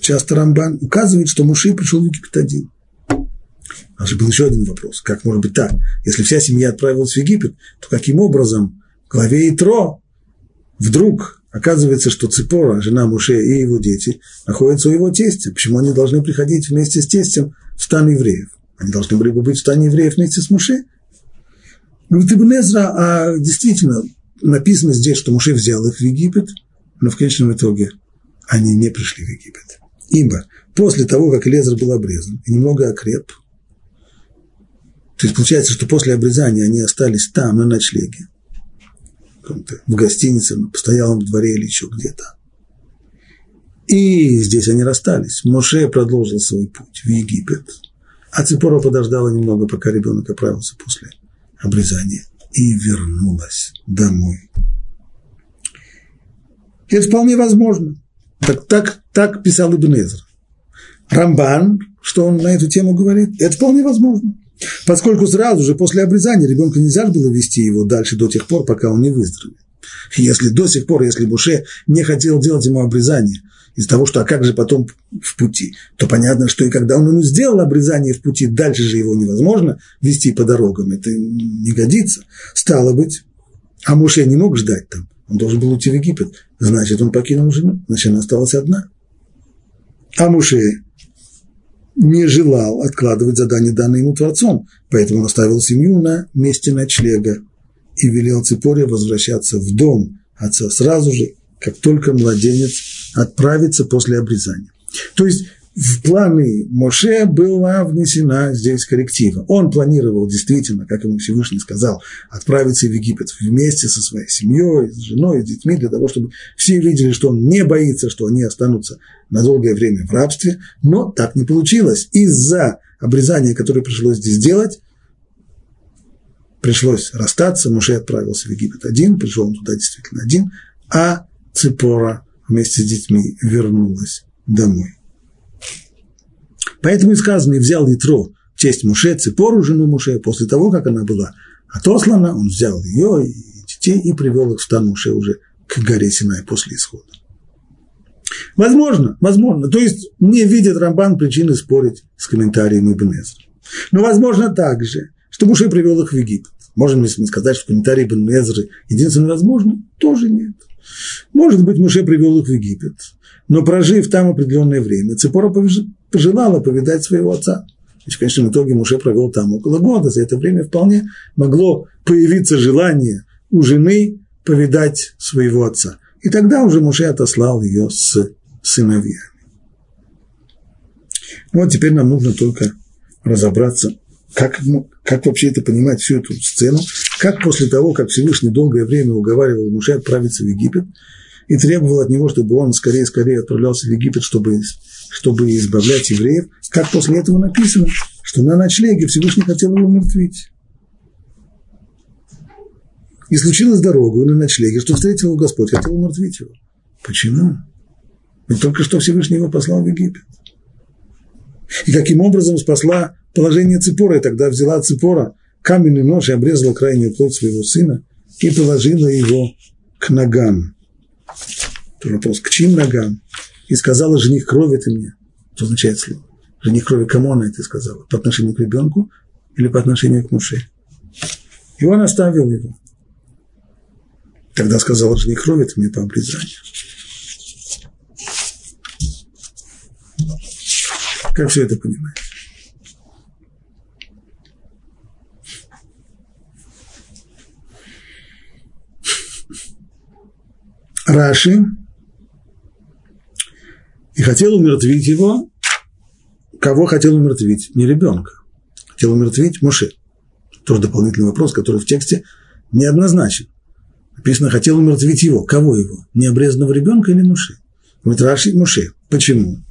часто Рамбан, указывает, что Муши пришел в Египет один. У нас же был еще один вопрос. Как может быть так? Если вся семья отправилась в Египет, то каким образом в главе Итро вдруг оказывается, что Ципора, жена Муше и его дети, находятся у его тестя? Почему они должны приходить вместе с тестем в стан евреев? Они должны были бы быть в стане евреев вместе с Муше. Говорит Ибн Эзра, а действительно, написано здесь, что Муше взял их в Египет, но в конечном итоге они не пришли в Египет. Ибо после того, как Лезер был обрезан и немного окреп, то есть получается, что после обрезания они остались там, на ночлеге, в гостинице, на постоялом дворе или еще где-то. И здесь они расстались. Моше продолжил свой путь в Египет, а Ципора подождала немного, пока ребенок оправился после обрезания, и вернулась домой. Это вполне возможно. Так, так, так писал Ибн Эзра. Рамбан, что он на эту тему говорит, это вполне возможно. Поскольку сразу же после обрезания ребенка нельзя было вести его дальше до тех пор, пока он не выздоровеет. Если до сих пор, если Буше не хотел делать ему обрезание из-за того, что а как же потом в пути, то понятно, что и когда он ему сделал обрезание в пути, дальше же его невозможно вести по дорогам, это не годится. Стало быть, а Муше не мог ждать там, он должен был уйти в Египет, значит, он покинул жену, значит, она осталась одна. А Муше не желал откладывать задание, данное ему Творцом, поэтому он оставил семью на месте ночлега и велел Ципоре возвращаться в дом отца сразу же, как только младенец отправится после обрезания. То есть в планы Моше была внесена здесь корректива. Он планировал действительно, как ему Всевышний сказал, отправиться в Египет вместе со своей семьей, с женой, с детьми, для того, чтобы все видели, что он не боится, что они останутся на долгое время в рабстве. Но так не получилось. Из-за обрезания, которое пришлось здесь делать, пришлось расстаться. Моше отправился в Египет один, пришел он туда действительно один, а Ципора вместе с детьми вернулась домой. Поэтому и сказано, и взял Итро в честь Муше, Ципору, жену Муше, после того, как она была отослана, он взял ее и детей и привел их в стан Муше уже к горе Синай после исхода. Возможно, возможно. То есть не видит Рамбан причины спорить с комментарием Ибн Эзра. Но возможно также, что Муше привел их в Египет. Можем ли мы сказать, что комментарий Ибн Эзры единственно возможно? Тоже нет. Может быть, Муше привел их в Египет, но прожив там определенное время, Цепора пожелала повидать своего отца. Конечно, в итоге Муше провел там около года. За это время вполне могло появиться желание у жены повидать своего отца. И тогда уже Муше отослал ее с сыновьями. Ну, вот теперь нам нужно только разобраться, как, как вообще это понимать, всю эту сцену, как после того, как Всевышний долгое время уговаривал Муше отправиться в Египет и требовал от него, чтобы он скорее-скорее отправлялся в Египет, чтобы чтобы избавлять евреев, как после этого написано, что на ночлеге Всевышний хотел его умертвить. И случилось дорогу на ночлеге, что встретил его Господь, хотел умертвить его. Почему? Ведь только что Всевышний его послал в Египет. И каким образом спасла положение Ципора, и тогда взяла Ципора каменный нож и обрезала крайнюю плоть своего сына и положила его к ногам. Это вопрос, к чьим ногам? и сказала, жених крови ты мне. Что означает слово? Жених крови, кому она это сказала? По отношению к ребенку или по отношению к Муше? И он оставил его. Тогда сказала, жених крови ты мне по обрезанию. Как все это понимать? Раши и хотел умертвить его. Кого хотел умертвить? Не ребенка. Хотел умертвить Моше. Тоже дополнительный вопрос, который в тексте неоднозначен. Написано, хотел умертвить его. Кого его? Необрезанного ребенка или Моше? Говорит, Раши Моше. Почему?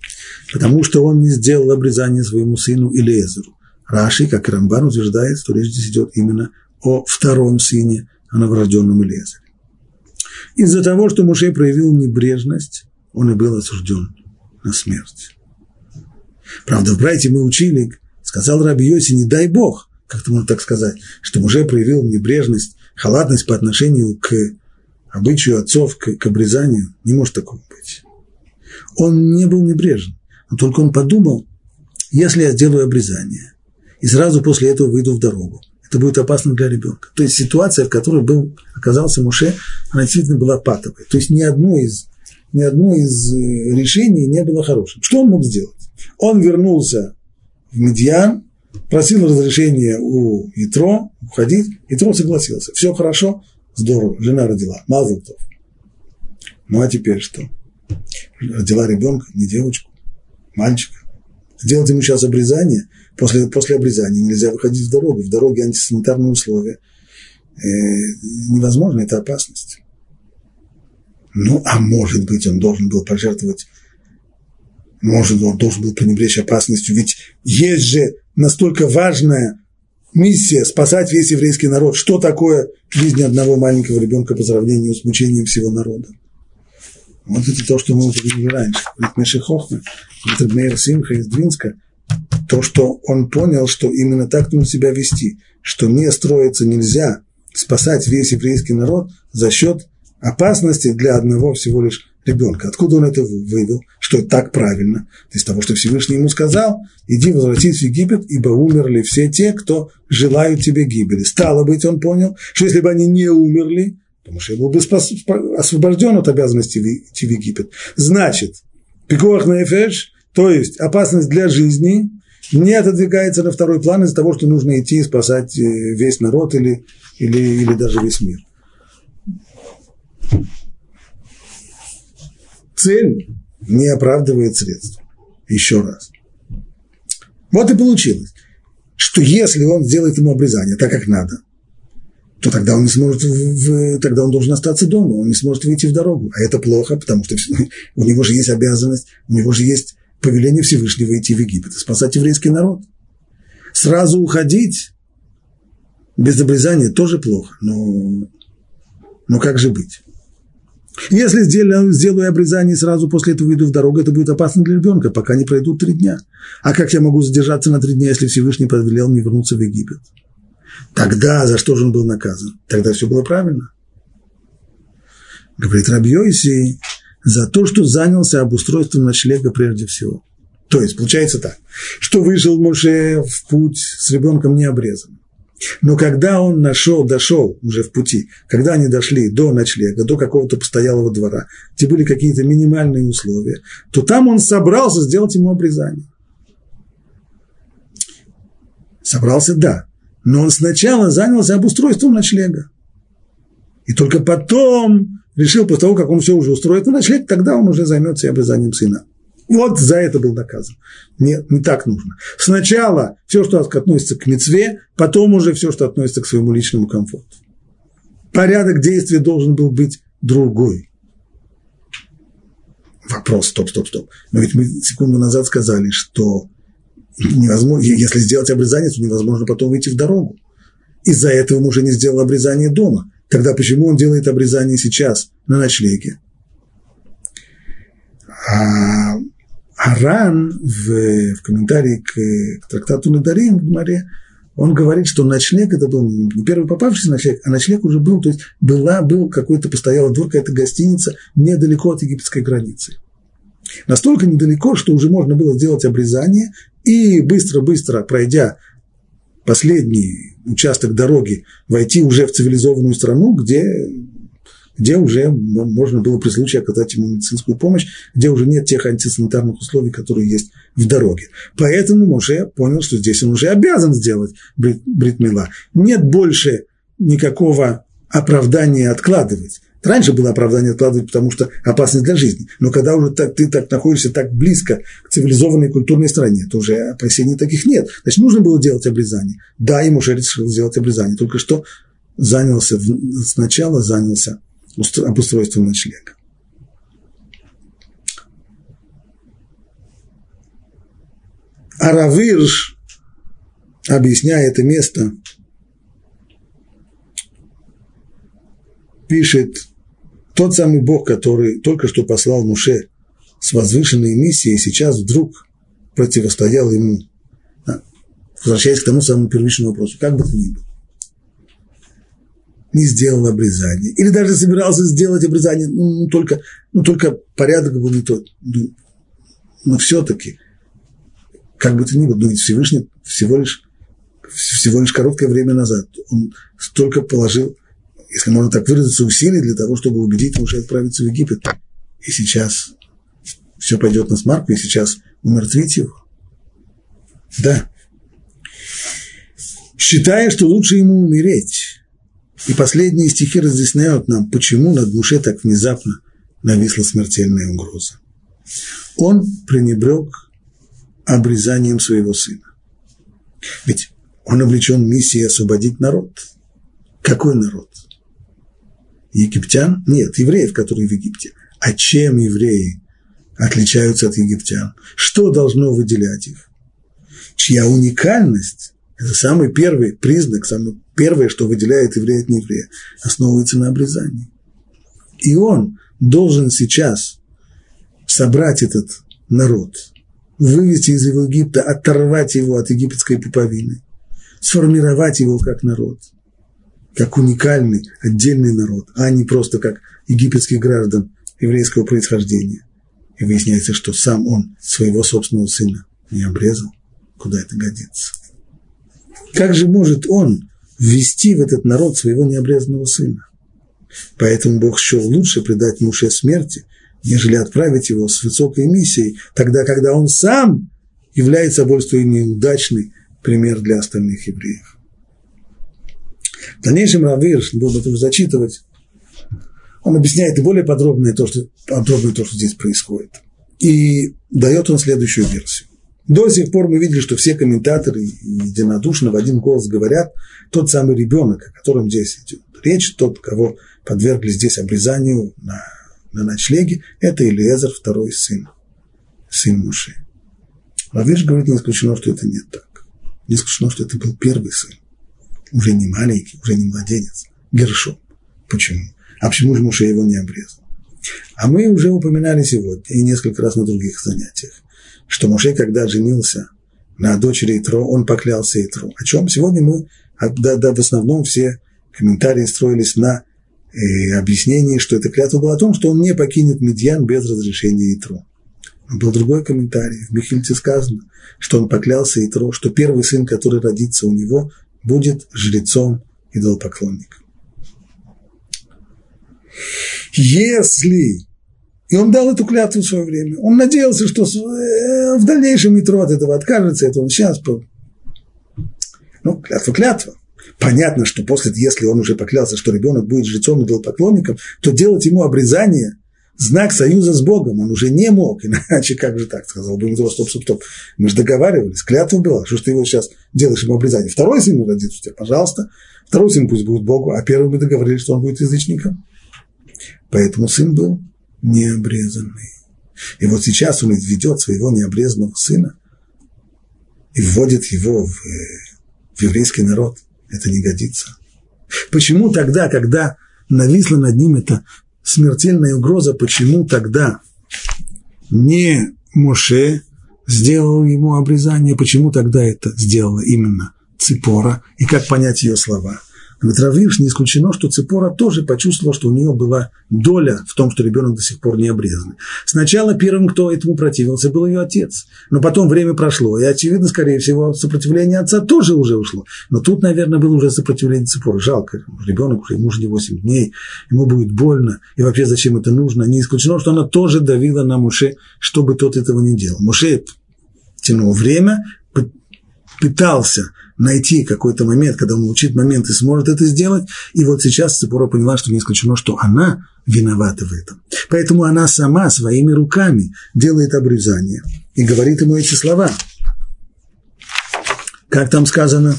Потому что он не сделал обрезание своему сыну Илиезеру. Раши, как и Рамбан, утверждает, что речь здесь идет именно о втором сыне, о новорожденном Илиезере. Из-за того, что Муше проявил небрежность, он и был осужден на смерть. Правда, в Брайте мы учили, сказал Раби Йоси, не дай Бог, как-то можно так сказать, что уже проявил небрежность, халатность по отношению к обычаю отцов, к, к обрезанию. Не может такого быть. Он не был небрежен, но только он подумал, если я сделаю обрезание, и сразу после этого выйду в дорогу, это будет опасно для ребенка. То есть ситуация, в которой был, оказался Муше, она действительно была патовой. То есть ни одно из ни одно из э, решений не было хорошим. Что он мог сделать? Он вернулся в Медьян, просил разрешения у Итро уходить, Итро согласился. Все хорошо, здорово, жена родила, Мазлтов. Ну а теперь что? Родила ребенка, не девочку, мальчика. Сделать ему сейчас обрезание, после, после обрезания нельзя выходить в дорогу, в дороге антисанитарные условия. Э, невозможно, это опасность. Ну, а может быть, он должен был пожертвовать, может, он должен был пренебречь опасностью, ведь есть же настолько важная миссия спасать весь еврейский народ. Что такое жизнь одного маленького ребенка по сравнению с мучением всего народа? Вот это то, что мы увидели раньше. Говорит Меши Хохма, это Мейр Симха из Двинска, то, что он понял, что именно так нужно себя вести, что не строиться нельзя, спасать весь еврейский народ за счет опасности для одного всего лишь ребенка. Откуда он это вывел? Что это так правильно? Из того, что Всевышний ему сказал, иди возвратись в Египет, ибо умерли все те, кто желают тебе гибели. Стало быть, он понял, что если бы они не умерли, то Моше был бы освобожден от обязанности идти в Египет. Значит, пикуах на эфеш, то есть опасность для жизни, не отодвигается на второй план из-за того, что нужно идти и спасать э, весь народ или, или, или даже весь мир. Цель не оправдывает средства. Еще раз. Вот и получилось, что если он сделает ему обрезание так, как надо, то тогда он не сможет, в, тогда он должен остаться дома, он не сможет выйти в дорогу. А это плохо, потому что у него же есть обязанность, у него же есть повеление Всевышнего идти в Египет и спасать еврейский народ. Сразу уходить без обрезания тоже плохо, но, но как же быть? Если сделаю, сделаю обрезание и сразу после этого выйду в дорогу, это будет опасно для ребенка, пока не пройдут три дня. А как я могу задержаться на три дня, если Всевышний повелел мне вернуться в Египет? Тогда за что же он был наказан? Тогда все было правильно. Говорит Рабьёйси, за то, что занялся обустройством ночлега прежде всего. То есть, получается так, что вышел Моше в путь с ребенком не. Но когда он нашел, дошел уже в пути, когда они дошли до ночлега, до какого-то постоялого двора, где были какие-то минимальные условия, то там он собрался сделать ему обрезание. Собрался, да, но он сначала занялся обустройством ночлега. И только потом решил, после того, как он все уже устроит на ночлег, тогда он уже займется обрезанием сына. Вот за это был наказан. Нет, не так нужно. Сначала все, что относится к мецве, потом уже все, что относится к своему личному комфорту. Порядок действия должен был быть другой. Вопрос, стоп, стоп, стоп. Но ведь мы секунду назад сказали, что невозможно, если сделать обрезание, то невозможно потом выйти в дорогу. Из-за этого уже не сделал обрезание дома. Тогда почему он делает обрезание сейчас на ночлеге? А Аран в, в комментарии к, к трактату Надарим в Гмаре, он говорит, что ночлег это был не первый попавшийся ночлег, а ночлег уже был, то есть была, был какой-то постоялый двор, какая-то гостиница недалеко от египетской границы. Настолько недалеко, что уже можно было сделать обрезание и быстро-быстро, пройдя последний участок дороги, войти уже в цивилизованную страну, где где уже можно было при случае оказать ему медицинскую помощь, где уже нет тех антисанитарных условий, которые есть в дороге. Поэтому Моше понял, что здесь он уже обязан сделать брит, бритмила. Нет больше никакого оправдания откладывать. Раньше было оправдание откладывать, потому что опасность для жизни. Но когда уже так, ты так находишься так близко к цивилизованной культурной стране, то уже опасений таких нет. Значит, нужно было делать обрезание. Да, ему уже решил сделать обрезание. Только что занялся, сначала занялся обустройством ночлега. Аравирш, объясняя это место, пишет, тот самый Бог, который только что послал Муше с возвышенной миссией, сейчас вдруг противостоял ему. Возвращаясь к тому самому первичному вопросу, как бы то ни было не сделал обрезание. Или даже собирался сделать обрезание, ну, ну только, ну, только порядок был не тот. Ну, но все-таки, как бы то ни было, ну ведь Всевышний всего лишь, всего лишь короткое время назад он столько положил, если можно так выразиться, усилий для того, чтобы убедить Муше отправиться в Египет. И сейчас все пойдет на смарку, и сейчас умертвить его. Да. Считая, что лучше ему умереть, и последние стихи разъясняют нам, почему над Муше так внезапно нависла смертельная угроза. Он пренебрег обрезанием своего сына. Ведь он облечен миссией освободить народ. Какой народ? Египтян? Нет, евреев, которые в Египте. А чем евреи отличаются от египтян? Что должно выделять их? Чья уникальность – это самый первый признак, самый первое, что выделяет еврея от нееврея, основывается на обрезании. И он должен сейчас собрать этот народ, вывести из Египта, оторвать его от египетской пуповины, сформировать его как народ. Как уникальный, отдельный народ, а не просто как египетских граждан еврейского происхождения. И выясняется, что сам он своего собственного сына не обрезал. Куда это годится? Как же может он ввести в этот народ своего необрезанного сына? Поэтому Бог счел лучше предать Муше смерти, нежели отправить его с высокой миссией, тогда, когда он сам является собой неудачный пример для остальных евреев. В дальнейшем Равир, буду это зачитывать, он объясняет и более подробное то, что, подробное то, что здесь происходит. И дает он следующую версию. До сих пор мы видели, что все комментаторы единодушно в один голос говорят, тот самый ребенок, о котором здесь идет речь, тот, кого подвергли здесь обрезанию на, на ночлеге, это Илиезер, второй сын, сын Муши. Равиш говорит, не исключено, что это не так. Не исключено, что это был первый сын. Уже не маленький, уже не младенец. Гершом. Почему? А почему же Муше его не обрезал? А мы уже упоминали сегодня и несколько раз на других занятиях, что Муше, когда женился на дочери Итро, он поклялся Итро. О чем сегодня мы, а, да, да, в основном все комментарии строились на э, объяснении, что эта клятва была о том, что он не покинет Медьян без разрешения Итро. Был другой комментарий. В Михильте сказано, что он поклялся Итро, что первый сын, который родится у него, будет жрецом идолопоклонником. Если и он дал эту клятву в свое время. Он надеялся, что э, в дальнейшем Итро от этого откажется. Это он сейчас... Ну, клятва, клятва. Понятно, что после, если он уже поклялся, что ребенок будет жрецом и поклонником, то делать ему обрезание – знак союза с Богом. Он уже не мог, иначе как же так, сказал бы Митро, стоп, стоп, стоп. Мы же договаривались, клятва была, что ж ты его сейчас делаешь ему обрезание. Второй сын родится у тебя, пожалуйста. Второй сын пусть будет Богу, а первый мы договорились, что он будет язычником. Поэтому сын был необрезанный. И вот сейчас он ведет своего необрезанного сына и вводит его в, в еврейский народ. Это не годится. Почему тогда, когда нависла над ним эта смертельная угроза, почему тогда не Моше сделал ему обрезание, почему тогда это сделала именно Ципора, и как понять ее слова – ведь Равирш не исключено, что Цепора тоже почувствовала, что у нее была доля в том, что ребенок до сих пор не обрезан. Сначала первым, кто этому противился, был ее отец. Но потом время прошло, и, очевидно, скорее всего, сопротивление отца тоже уже ушло. Но тут, наверное, было уже сопротивление Цепора. Жалко, ребенок уже, ему уже не 8 дней, ему будет больно, и вообще зачем это нужно. Не исключено, что она тоже давила на Муше, чтобы тот этого не делал. Муше тянул время, пытался найти какой-то момент, когда он учит момент и сможет это сделать. И вот сейчас Цепора поняла, что не исключено, что она виновата в этом. Поэтому она сама своими руками делает обрезание и говорит ему эти слова. Как там сказано?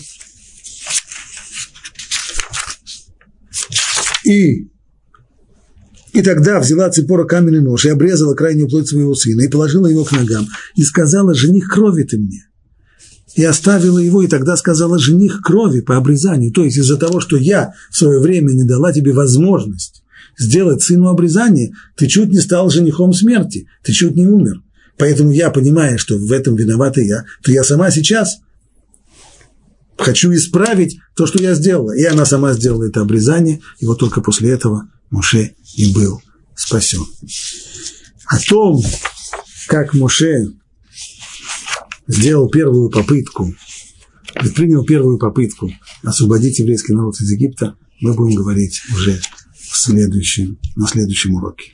И и тогда взяла Цепора каменный нож и обрезала крайнюю плоть своего сына и положила его к ногам и сказала, жених крови ты мне и оставила его, и тогда сказала жених крови по обрезанию. То есть из-за того, что я в свое время не дала тебе возможность сделать сыну обрезание, ты чуть не стал женихом смерти, ты чуть не умер. Поэтому я, понимая, что в этом виновата я, то я сама сейчас хочу исправить то, что я сделала. И она сама сделала это обрезание, и вот только после этого Муше и был спасен. О том, как Муше сделал первую попытку, предпринял первую попытку освободить еврейский народ из Египта, мы будем говорить уже в следующем, на следующем уроке.